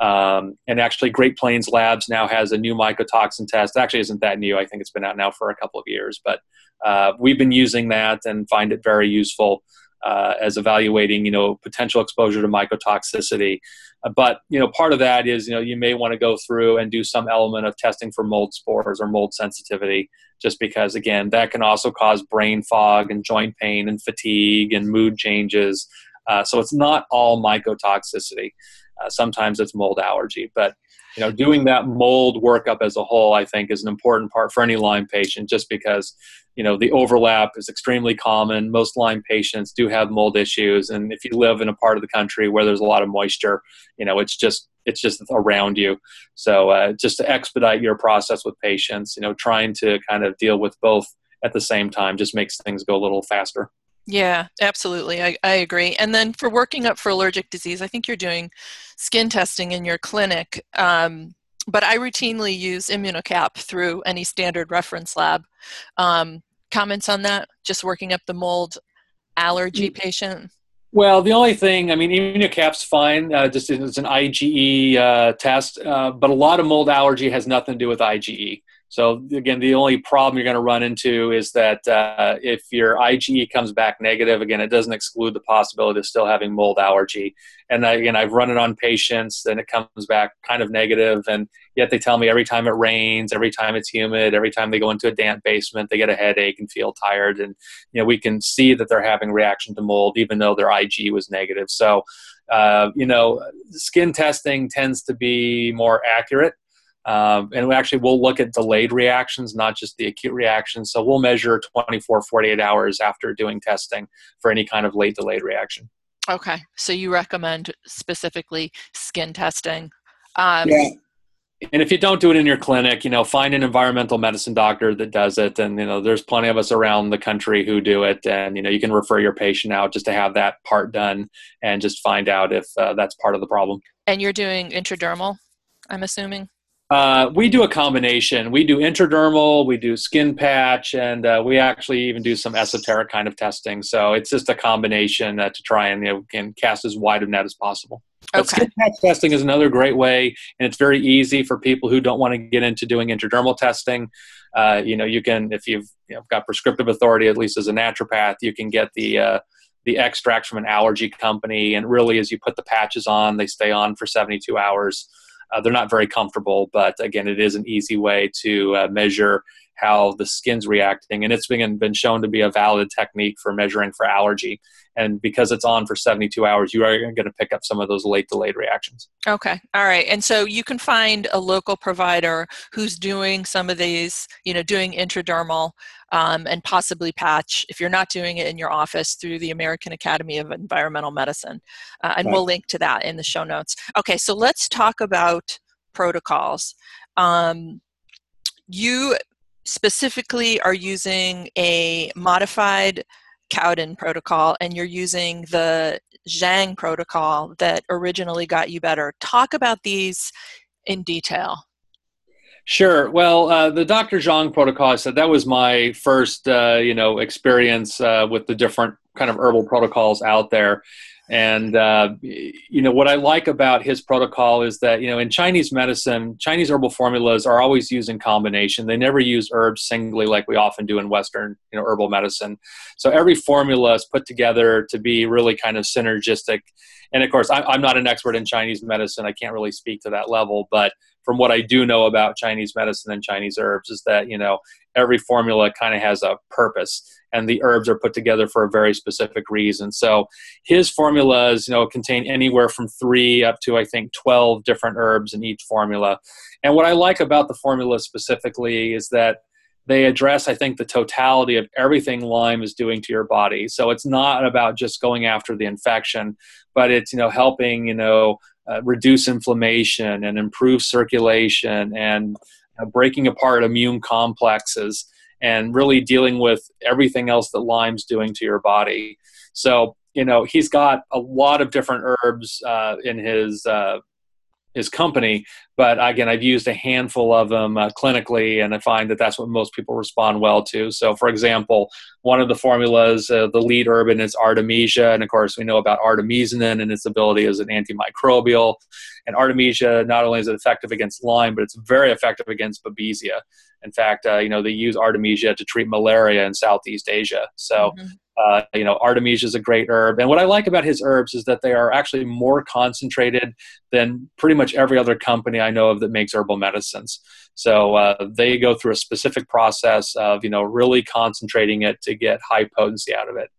Um, and actually, Great Plains Labs now has a new mycotoxin test. Actually, isn't that new. I think it's been out now for a couple of years, but uh, we've been using that and find it very useful uh, as evaluating, you know, potential exposure to mycotoxicity. Uh, but you know, part of that is, you know, you may want to go through and do some element of testing for mold spores or mold sensitivity, just because, again, that can also cause brain fog and joint pain and fatigue and mood changes. Uh, so it's not all mycotoxicity. Uh, sometimes it's mold allergy, but you know, doing that mold workup as a whole, I think, is an important part for any Lyme patient, just because you know the overlap is extremely common. Most Lyme patients do have mold issues, and if you live in a part of the country where there's a lot of moisture, you know, it's just it's just around you. So uh, just to expedite your process with patients, you know, trying to kind of deal with both at the same time just makes things go a little faster. Yeah, absolutely. I, I agree. And then for working up for allergic disease, I think you're doing skin testing in your clinic. Um, but I routinely use Immunocap through any standard reference lab. Um, comments on that? Just working up the mold allergy mm. patient? Well, the only thing, I mean, Immunocap's fine, uh, just it's an IgE uh, test, uh, but a lot of mold allergy has nothing to do with IgE. So again, the only problem you're going to run into is that uh, if your IgE comes back negative, again, it doesn't exclude the possibility of still having mold allergy. And again, I've run it on patients, and it comes back kind of negative, and yet they tell me every time it rains, every time it's humid, every time they go into a damp basement, they get a headache and feel tired. And you know, we can see that they're having reaction to mold, even though their IgE was negative. So, uh, you know, skin testing tends to be more accurate um, and we actually we'll look at delayed reactions, not just the acute reactions. So we'll measure 24, 48 hours after doing testing for any kind of late delayed reaction. Okay, so you recommend specifically skin testing. Um, yeah. And if you don't do it in your clinic, you know, find an environmental medicine doctor that does it. And, you know, there's plenty of us around the country who do it. And, you know, you can refer your patient out just to have that part done and just find out if uh, that's part of the problem. And you're doing intradermal, I'm assuming? Uh, we do a combination. We do intradermal, we do skin patch, and uh, we actually even do some esoteric kind of testing. So it's just a combination uh, to try and you know, can cast as wide a net as possible. But okay. skin patch testing is another great way, and it's very easy for people who don't want to get into doing intradermal testing. Uh, you know, you can if you've you know, got prescriptive authority, at least as a naturopath, you can get the uh, the extracts from an allergy company, and really, as you put the patches on, they stay on for 72 hours. Uh, they're not very comfortable, but again, it is an easy way to uh, measure how the skin's reacting. And it's been, been shown to be a valid technique for measuring for allergy. And because it's on for 72 hours, you are going to pick up some of those late delayed reactions. Okay. All right. And so you can find a local provider who's doing some of these, you know, doing intradermal um, and possibly patch if you're not doing it in your office through the American Academy of Environmental Medicine. Uh, and right. we'll link to that in the show notes. Okay. So let's talk about protocols. Um, you specifically are using a modified Cowden protocol and you're using the Zhang protocol that originally got you better. Talk about these in detail. Sure. Well, uh, the Dr. Zhang protocol, I said that was my first, uh, you know, experience uh, with the different kind of herbal protocols out there. And uh, you know what I like about his protocol is that you know in Chinese medicine, Chinese herbal formulas are always used in combination. They never use herbs singly like we often do in Western you know herbal medicine. So every formula is put together to be really kind of synergistic. And of course, I'm not an expert in Chinese medicine. I can't really speak to that level, but from what I do know about Chinese medicine and Chinese herbs is that you know every formula kind of has a purpose and the herbs are put together for a very specific reason. So his formulas, you know, contain anywhere from three up to I think twelve different herbs in each formula. And what I like about the formula specifically is that they address, I think, the totality of everything Lyme is doing to your body. So it's not about just going after the infection, but it's you know helping you know uh, reduce inflammation and improve circulation and breaking apart immune complexes and really dealing with everything else that Lyme's doing to your body. So, you know, he's got a lot of different herbs uh, in his uh, his company. But again, I've used a handful of them uh, clinically, and I find that that's what most people respond well to. So, for example, one of the formulas, uh, the lead herb is Artemisia, and of course, we know about artemisinin and its ability as an antimicrobial. And Artemisia not only is it effective against Lyme, but it's very effective against Babesia. In fact, uh, you know they use Artemisia to treat malaria in Southeast Asia. So. Mm-hmm uh, you know, Artemisia is a great herb. And what I like about his herbs is that they are actually more concentrated than pretty much every other company I know of that makes herbal medicines. So uh, they go through a specific process of, you know, really concentrating it to get high potency out of it.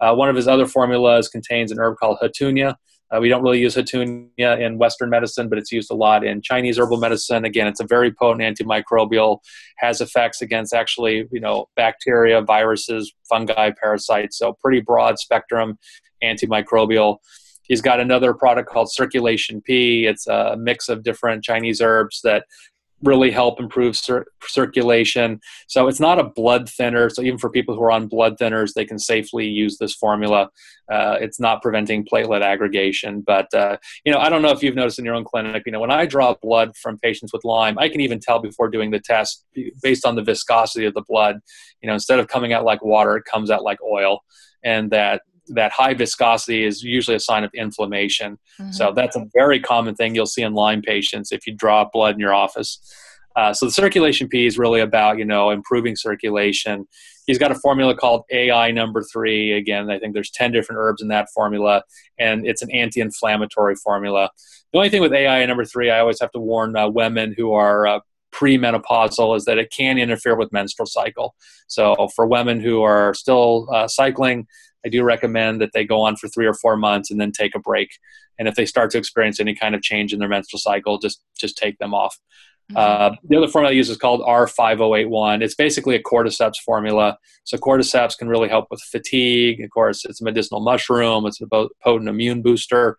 Uh, one of his other formulas contains an herb called Houttuynia, uh, we don't really use Houttuynia in Western medicine, but it's used a lot in Chinese herbal medicine. Again, it's a very potent antimicrobial, has effects against actually, you know, bacteria, viruses, fungi, parasites. So pretty broad spectrum antimicrobial. He's got another product called Circulation P. It's a mix of different Chinese herbs that really help improve cir- circulation. So it's not a blood thinner. So even for people who are on blood thinners, they can safely use this formula. Uh, it's not preventing platelet aggregation. But uh, you know, I don't know if you've noticed in your own clinic. You know, when I draw blood from patients with Lyme, I can even tell before doing the test based on the viscosity of the blood. You know, instead of coming out like water, it comes out like oil, and that that high viscosity is usually a sign of inflammation. Mm-hmm. So that's a very common thing you'll see in Lyme patients if you draw blood in your office. Uh, so the circulation P is really about you know improving circulation. He's got a formula called AI number three. Again, I think there's ten different herbs in that formula, and it's an anti-inflammatory formula. The only thing with AI number three, I always have to warn uh, women who are uh, premenopausal is that it can interfere with menstrual cycle. So for women who are still uh, cycling, I do recommend that they go on for three or four months and then take a break. And if they start to experience any kind of change in their menstrual cycle, just just take them off. Mm-hmm. Uh, the other formula I use is called R5081. It's basically a cordyceps formula. So cordyceps can really help with fatigue. Of course, it's a medicinal mushroom. It's a potent immune booster.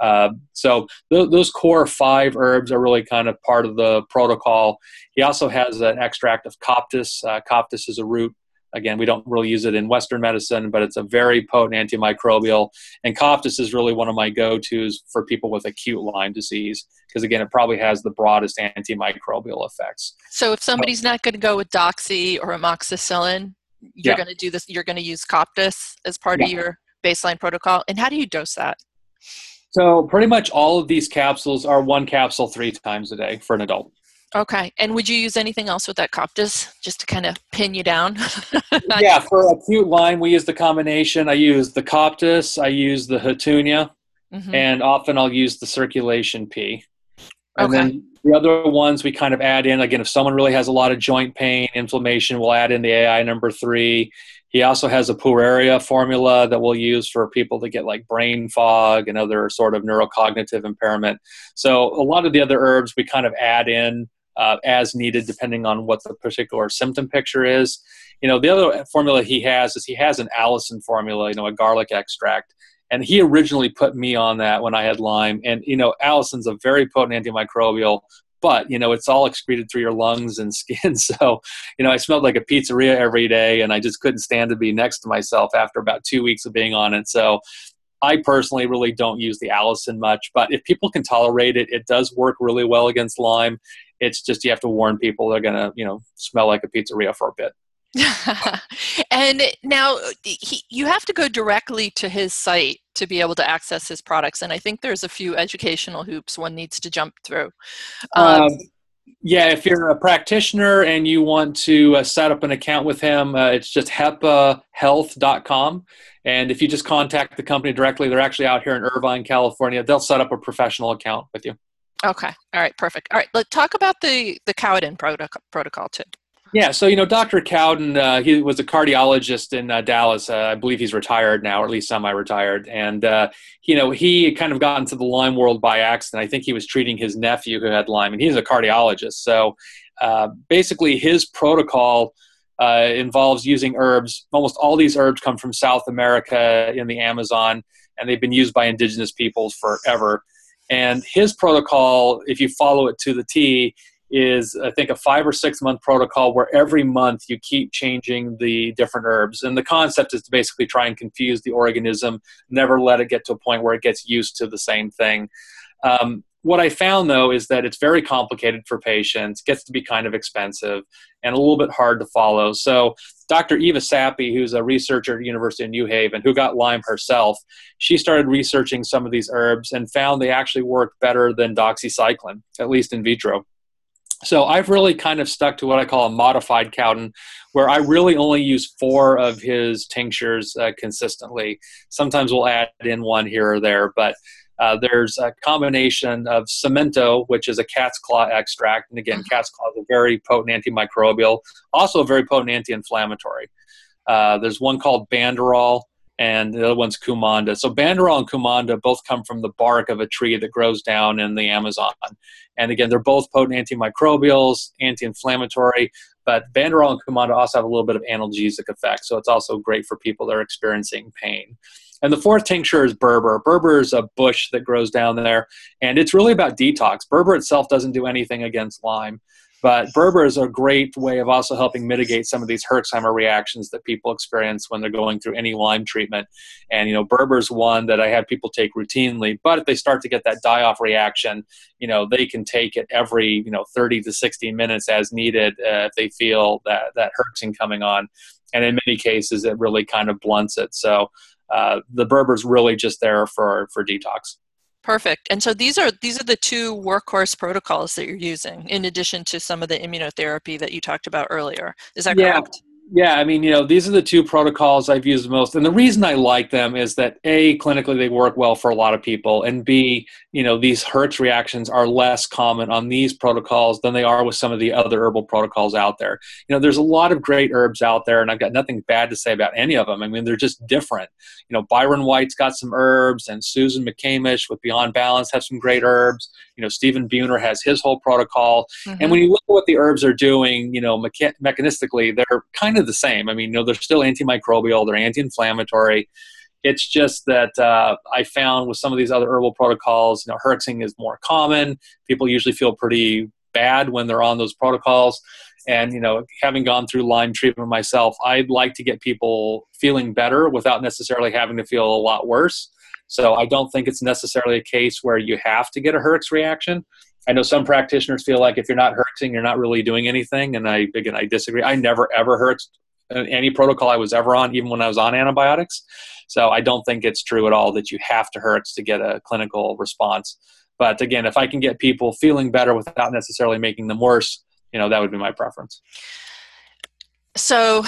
Uh, so th- those core five herbs are really kind of part of the protocol. He also has an extract of coptis. Uh, coptis is a root Again, we don't really use it in Western medicine, but it's a very potent antimicrobial. And Coptis is really one of my go tos for people with acute Lyme disease because, again, it probably has the broadest antimicrobial effects. So, if somebody's not going to go with doxy or amoxicillin, you're yeah. going to do this, you're going to use Coptis as part yeah. of your baseline protocol. And how do you dose that? So, pretty much all of these capsules are one capsule three times a day for an adult. Okay. And would you use anything else with that Coptis just to kind of pin you down? yeah, for acute Lyme, we use the combination. I use the Coptis, I use the Houttuynia, mm-hmm. and often I'll use the circulation P. And okay. then the other ones we kind of add in again, if someone really has a lot of joint pain, inflammation, we'll add in the AI number three. He also has a Pueraria formula that we'll use for people to get like brain fog and other sort of neurocognitive impairment. So a lot of the other herbs we kind of add in uh, as needed depending on what the particular symptom picture is. You know, the other formula he has is he has an Allicin formula, you know, a garlic extract. And he originally put me on that when I had Lyme. And, you know, Allicin's a very potent antimicrobial, but, you know, it's all excreted through your lungs and skin. So, you know, I smelled like a pizzeria every day and I just couldn't stand to be next to myself after about two weeks of being on it. So, I personally really don't use the Allison much, but if people can tolerate it, it does work really well against Lyme. It's just you have to warn people they're going to, you know, smell like a pizzeria for a bit. and now he, you have to go directly to his site to be able to access his products. And I think there's a few educational hoops one needs to jump through. Um, um, yeah, if you're a practitioner and you want to uh, set up an account with him, uh, it's just hepahealth.com. And if you just contact the company directly, they're actually out here in Irvine, California. They'll set up a professional account with you. Okay. All right. Perfect. All right. Let's talk about the the Cowden protocol, too. Yeah, so you know, Dr. Cowden, uh, he was a cardiologist in uh, Dallas. Uh, I believe he's retired now, or at least semi-retired. And uh, you know, he kind of got into the Lyme world by accident. I think he was treating his nephew who had Lyme, and he's a cardiologist. So uh, basically, his protocol uh, involves using herbs. Almost all these herbs come from South America in the Amazon, and they've been used by indigenous peoples forever. And his protocol, if you follow it to the T, is I think a five or six month protocol where every month you keep changing the different herbs. And the concept is to basically try and confuse the organism, never let it get to a point where it gets used to the same thing. Um, what I found though is that it's very complicated for patients, gets to be kind of expensive, and a little bit hard to follow. So, Dr. Eva Sapi, who's a researcher at University of New Haven, who got Lyme herself, she started researching some of these herbs and found they actually work better than doxycycline, at least in vitro. So I've really kind of stuck to what I call a modified Cowden, where I really only use four of his tinctures uh, consistently. Sometimes we'll add in one here or there, but uh, there's a combination of Samento, which is a cat's claw extract, and again, mm-hmm. cat's claw is a very potent antimicrobial, also a very potent anti-inflammatory. Uh, there's one called Banderol, and the other one's Cumanda. So Banderol and Cumanda both come from the bark of a tree that grows down in the Amazon. And again, they're both potent antimicrobials, anti-inflammatory, but Banderol and Cumanda also have a little bit of analgesic effect. So it's also great for people that are experiencing pain. And the fourth tincture is burbur. Burbur is a bush that grows down there, and it's really about detox. Burbur itself doesn't do anything against Lyme. But burbur is a great way of also helping mitigate some of these Herxheimer reactions that people experience when they're going through any Lyme treatment. And, you know, burbur is one that I have people take routinely. But if they start to get that die off reaction, you know, they can take it every, you know, 30 to 60 minutes as needed uh, if they feel that, that herxing coming on. And in many cases, it really kind of blunts it. So uh, the burbur is really just there for, for detox. Perfect. And so these are these are the two workhorse protocols that you're using, in addition to some of the immunotherapy that you talked about earlier. Is that yeah. correct? Yeah, I mean, you know, these are the two protocols I've used the most. And the reason I like them is that A, clinically they work well for a lot of people, and B, you know, these Herx reactions are less common on these protocols than they are with some of the other herbal protocols out there. You know, there's a lot of great herbs out there, and I've got nothing bad to say about any of them. I mean, they're just different. You know, Byron White's got some herbs, and Susan McCamish with Beyond Balance has some great herbs. You know, Stephen Buhner has his whole protocol. Mm-hmm. And when you look at what the herbs are doing, you know, mecha- mechanistically, they're kind kind of the same. I mean, you know, they're still antimicrobial, they're anti-inflammatory. It's just that uh, I found with some of these other herbal protocols, you know, herxing is more common. People usually feel pretty bad when they're on those protocols. And you know, having gone through Lyme treatment myself, I'd like to get people feeling better without necessarily having to feel a lot worse. So I don't think it's necessarily a case where you have to get a Herx reaction. I know some practitioners feel like if you're not hurting, you're not really doing anything. And I again, I disagree. I never ever Herxed any protocol I was ever on, even when I was on antibiotics. So I don't think it's true at all that you have to hurt to get a clinical response. But again, if I can get people feeling better without necessarily making them worse, you know, that would be my preference. So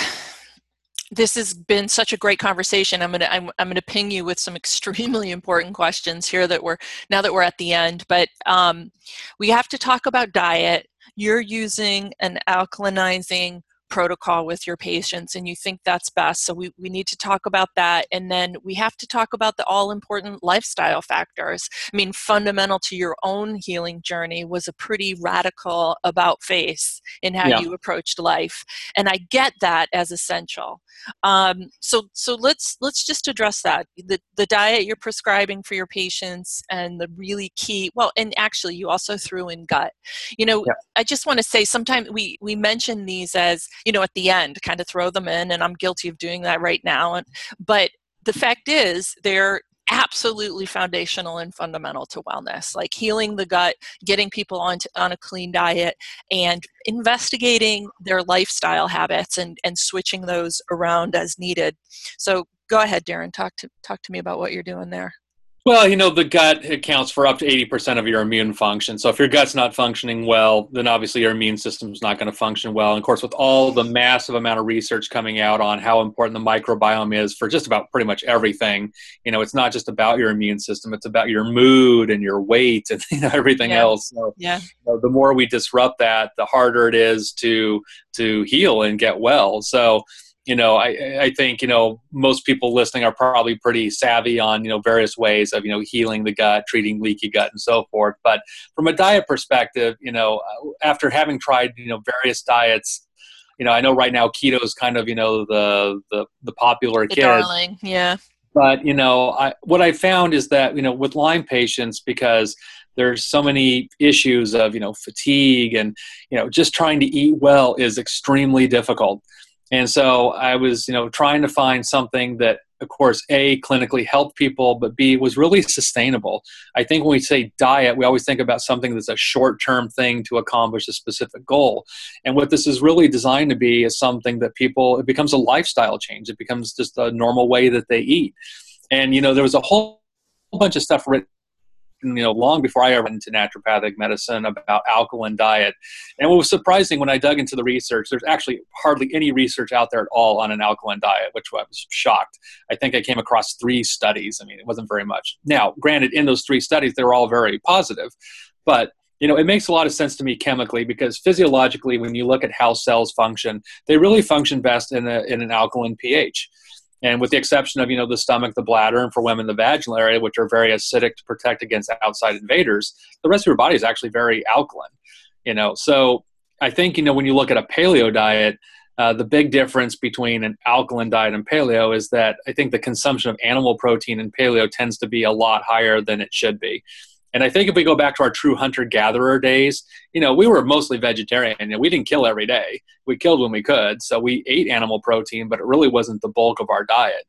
this has been such a great conversation. I'm gonna I'm, I'm gonna ping you with some extremely important questions here that we're now that we're at the end. But um, we have to talk about diet. You're using an alkalinizing protocol with your patients and you think that's best. So we, we need to talk about that. And then we have to talk about the all important lifestyle factors. I mean, fundamental to your own healing journey was a pretty radical about face in how yeah. you approached life. And I get that as essential. Um, so so let's let's just address that. The the diet you're prescribing for your patients and the really key well, and actually you also threw in gut. You know, yeah. I just want to say sometimes we we mention these as you know, at the end, kind of throw them in, and I'm guilty of doing that right now. And, but the fact is, they're absolutely foundational and fundamental to wellness like healing the gut getting people on, to, on a clean diet and investigating their lifestyle habits and, and switching those around as needed so go ahead Darin talk to talk to me about what you're doing there well, you know, the gut accounts for up to 80% of your immune function. So if your gut's not functioning well, then obviously your immune system's not going to function well. And of course, with all the massive amount of research coming out on how important the microbiome is for just about pretty much everything, you know, it's not just about your immune system, it's about your mood and your weight and you know, everything yeah. else. So, yeah. You know, the more we disrupt that, the harder it is to to heal and get well. So you know, I, I think, you know, most people listening are probably pretty savvy on, you know, various ways of, you know, healing the gut, treating leaky gut and so forth. But from a diet perspective, you know, uh, after having tried, you know, various diets, you know, I know right now keto is kind of, you know, the, the, the popular the kid. Darling, yeah. But, you know, I, what I found is that, you know, with Lyme patients, because there's so many issues of, you know, fatigue and, you know, just trying to eat well is extremely difficult and so I was, you know, trying to find something that, of course, A, clinically helped people, but B, was really sustainable. I think when we say diet, we always think about something that's a short term thing to accomplish a specific goal. And what this is really designed to be is something that people, it becomes a lifestyle change. It becomes just a normal way that they eat. And, you know, there was a whole bunch of stuff written you know long before I ever went into naturopathic medicine about alkaline diet. And what was surprising when I dug into the research, there's actually hardly any research out there at all on an alkaline diet, which I was shocked. I think I came across three studies. I mean, it wasn't very much. Now, granted, in those three studies, they were all very positive, but you know, it makes a lot of sense to me chemically because physiologically, when you look at how cells function, they really function best in, a, in an alkaline pH. And with the exception of, you know, the stomach, the bladder, and for women, the vaginal area, which are very acidic to protect against outside invaders, the rest of your body is actually very alkaline, you know. So I think, you know, when you look at a paleo diet, uh, the big difference between an alkaline diet and paleo is that I think the consumption of animal protein in paleo tends to be a lot higher than it should be. And I think if we go back to our true hunter gatherer days, you know, we were mostly vegetarian. Know, we didn't kill every day. We killed when we could. So we ate animal protein, but it really wasn't the bulk of our diet.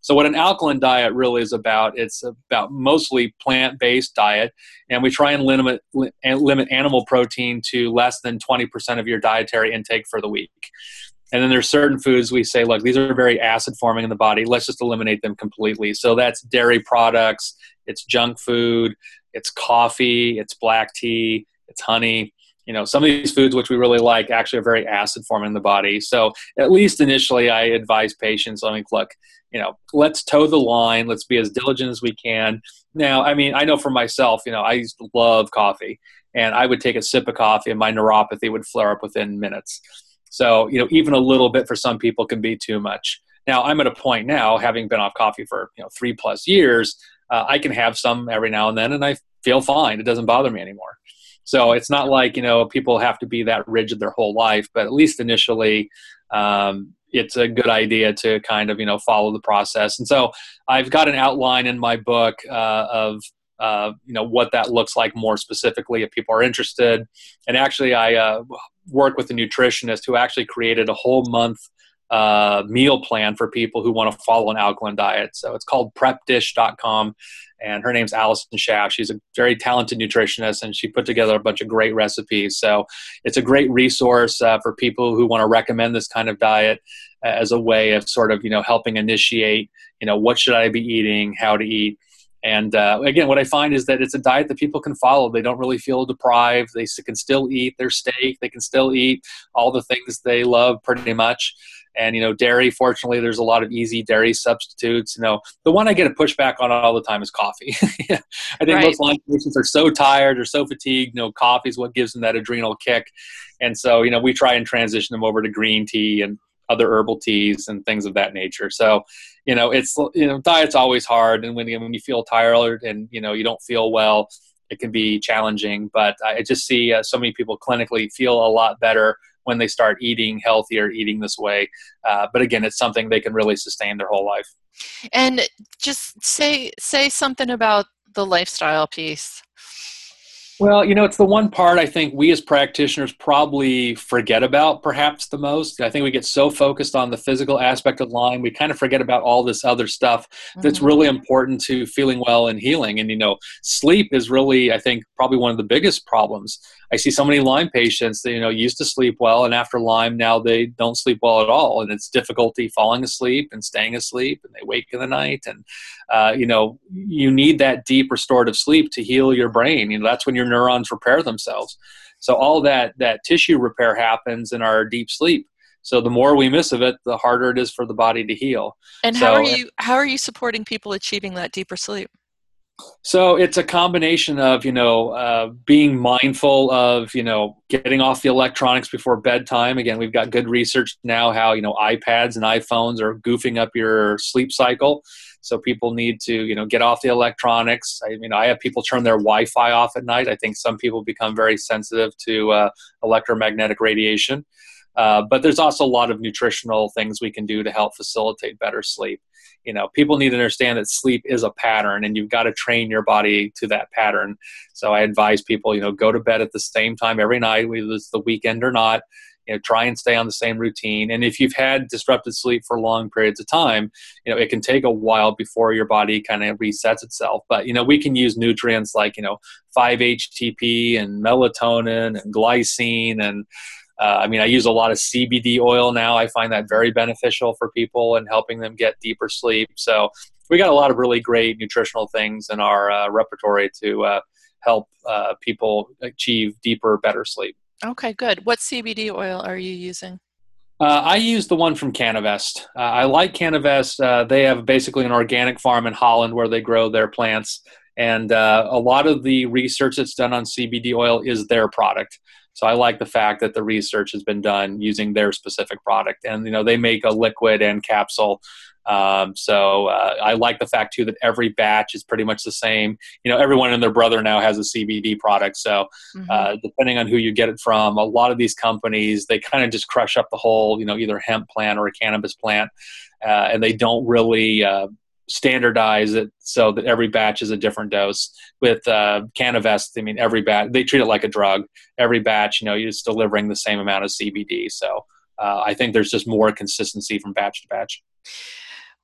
So what an alkaline diet really is about, it's about mostly plant-based diet, and we try and limit limit animal protein to less than 20% of your dietary intake for the week. And then there's certain foods we say, look, these are very acid forming in the body. Let's just eliminate them completely. So that's dairy products, it's junk food, it's coffee, it's black tea, it's honey. You know, some of these foods which we really like actually are very acid forming in the body. So at least initially, I advise patients, I mean, look, you know, let's toe the line. Let's be as diligent as we can. Now, I mean, I know for myself, you know, I used to love coffee, and I would take a sip of coffee, and my neuropathy would flare up within minutes. So, you know, even a little bit for some people can be too much. Now, I'm at a point now, having been off coffee for you know three plus years, uh, I can have some every now and then, and I feel fine. It doesn't bother me anymore. So it's not like you know people have to be that rigid their whole life, but at least initially, um, it's a good idea to kind of you know follow the process. And so I've got an outline in my book uh, of uh, you know what that looks like more specifically if people are interested. And actually, I uh, work with a nutritionist who actually created a whole month uh, meal plan for people who want to follow an alkaline diet. So it's called prepdish.com. And her name's Allison Schaaf. She's a very talented nutritionist and she put together a bunch of great recipes. So it's a great resource uh, for people who want to recommend this kind of diet as a way of sort of, you know, helping initiate, you know, what should I be eating, how to eat. And uh, again, what I find is that it's a diet that people can follow. They don't really feel deprived. They can still eat their steak. They can still eat all the things they love pretty much. And you know, dairy. Fortunately, there's a lot of easy dairy substitutes. You know, the one I get a pushback on all the time is coffee. I think right. most Lyme patients are so tired or so fatigued. You know, coffee is what gives them that adrenal kick. And so, you know, we try and transition them over to green tea and other herbal teas and things of that nature. So, you know, it's you know, diet's always hard, and when when you feel tired and you know you don't feel well, it can be challenging. But I just see uh, so many people clinically feel a lot better when they start eating healthier, eating this way. Uh, but again, it's something they can really sustain their whole life. And just say say something about the lifestyle piece. Well, you know, it's the one part I think we as practitioners probably forget about perhaps the most. I think we get so focused on the physical aspect of Lyme, we kind of forget about all this other stuff that's mm-hmm. really important to feeling well and healing. And, you know, sleep is really, I think, probably one of the biggest problems. I see so many Lyme patients that, you know, used to sleep well, and after Lyme, now they don't sleep well at all. And it's difficulty falling asleep and staying asleep, and they wake in the night. And, uh, you know, you need that deep restorative sleep to heal your brain. You know, that's when your neurons repair themselves. So all that that tissue repair happens in our deep sleep. So the more we miss of it, the harder it is for the body to heal. And so, how are you how are you supporting people achieving that deeper sleep? So it's a combination of you know uh, being mindful of you know getting off the electronics before bedtime. Again, we've got good research now how you know iPads and iPhones are goofing up your sleep cycle. So people need to you know get off the electronics. I mean, I have people turn their Wi-Fi off at night. I think some people become very sensitive to uh, electromagnetic radiation. Uh, but there's also a lot of nutritional things we can do to help facilitate better sleep you know people need to understand that sleep is a pattern and you've got to train your body to that pattern so i advise people you know go to bed at the same time every night whether it's the weekend or not you know try and stay on the same routine and if you've had disrupted sleep for long periods of time you know it can take a while before your body kind of resets itself but you know we can use nutrients like you know 5-htp and melatonin and glycine and uh, I mean, I use a lot of CBD oil now. I find that very beneficial for people and helping them get deeper sleep. So we got a lot of really great nutritional things in our uh, repertory to uh, help uh, people achieve deeper, better sleep. Okay, good. What CBD oil are you using? Uh, I use the one from CannaVest. Uh, I like CannaVest. Uh, they have basically an organic farm in Holland where they grow their plants, and uh, a lot of the research that's done on CBD oil is their product. So I like the fact that the research has been done using their specific product, and you know they make a liquid and capsule. Um, so uh, I like the fact too that every batch is pretty much the same. You know, everyone and their brother now has a CBD product. So mm-hmm. uh, depending on who you get it from, a lot of these companies they kind of just crush up the whole, you know, either hemp plant or a cannabis plant, uh, and they don't really uh, standardize it so that every batch is a different dose. With uh, CannaVest, I mean, every batch they treat it like a drug. Every batch, you know, you're just delivering the same amount of CBD. So uh, I think there's just more consistency from batch to batch.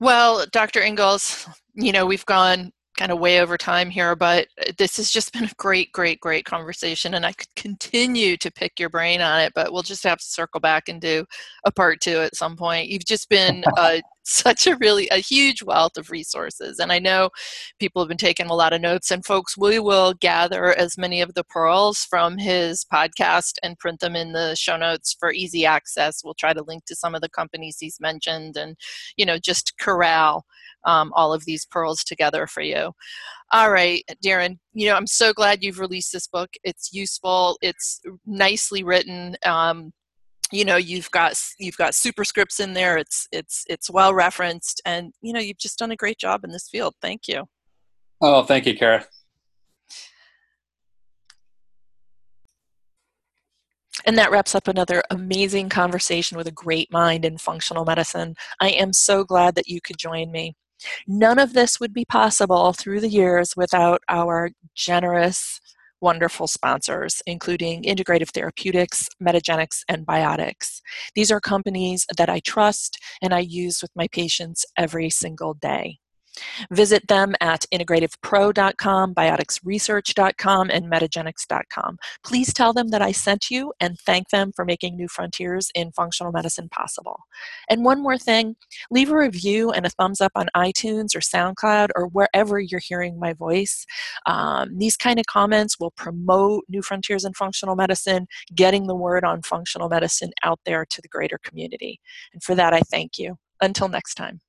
Well, Dr. Ingels, you know, we've gone kind of way over time here, but this has just been a great, great, great conversation, and I could continue to pick your brain on it, but we'll just have to circle back and do a part two at some point. You've just been uh, such a really a huge wealth of resources, and I know people have been taking a lot of notes. And folks, we will gather as many of the pearls from his podcast and print them in the show notes for easy access. We'll try to link to some of the companies he's mentioned, and you know, just corral um, all of these pearls together for you. All right, Darin, you know, I'm so glad you've released this book. It's useful, it's nicely written. Um, you know you've got you've got superscripts in there it's it's it's well referenced and you know you've just done a great job in this field thank you oh thank you kara And that wraps up another amazing conversation with a great mind in functional medicine. I am so glad that you could join me. None of this would be possible through the years without our generous, wonderful sponsors, including Integrative Therapeutics, Metagenics, and Biotics. These are companies that I trust and I use with my patients every single day. Visit them at integrativepro.com, bioticsresearch.com, and metagenics.com. Please tell them that I sent you and thank them for making new frontiers in functional medicine possible. And one more thing leave a review and a thumbs up on iTunes or SoundCloud or wherever you're hearing my voice. Um, these kind of comments will promote new frontiers in functional medicine, getting the word on functional medicine out there to the greater community. And for that, I thank you. Until next time.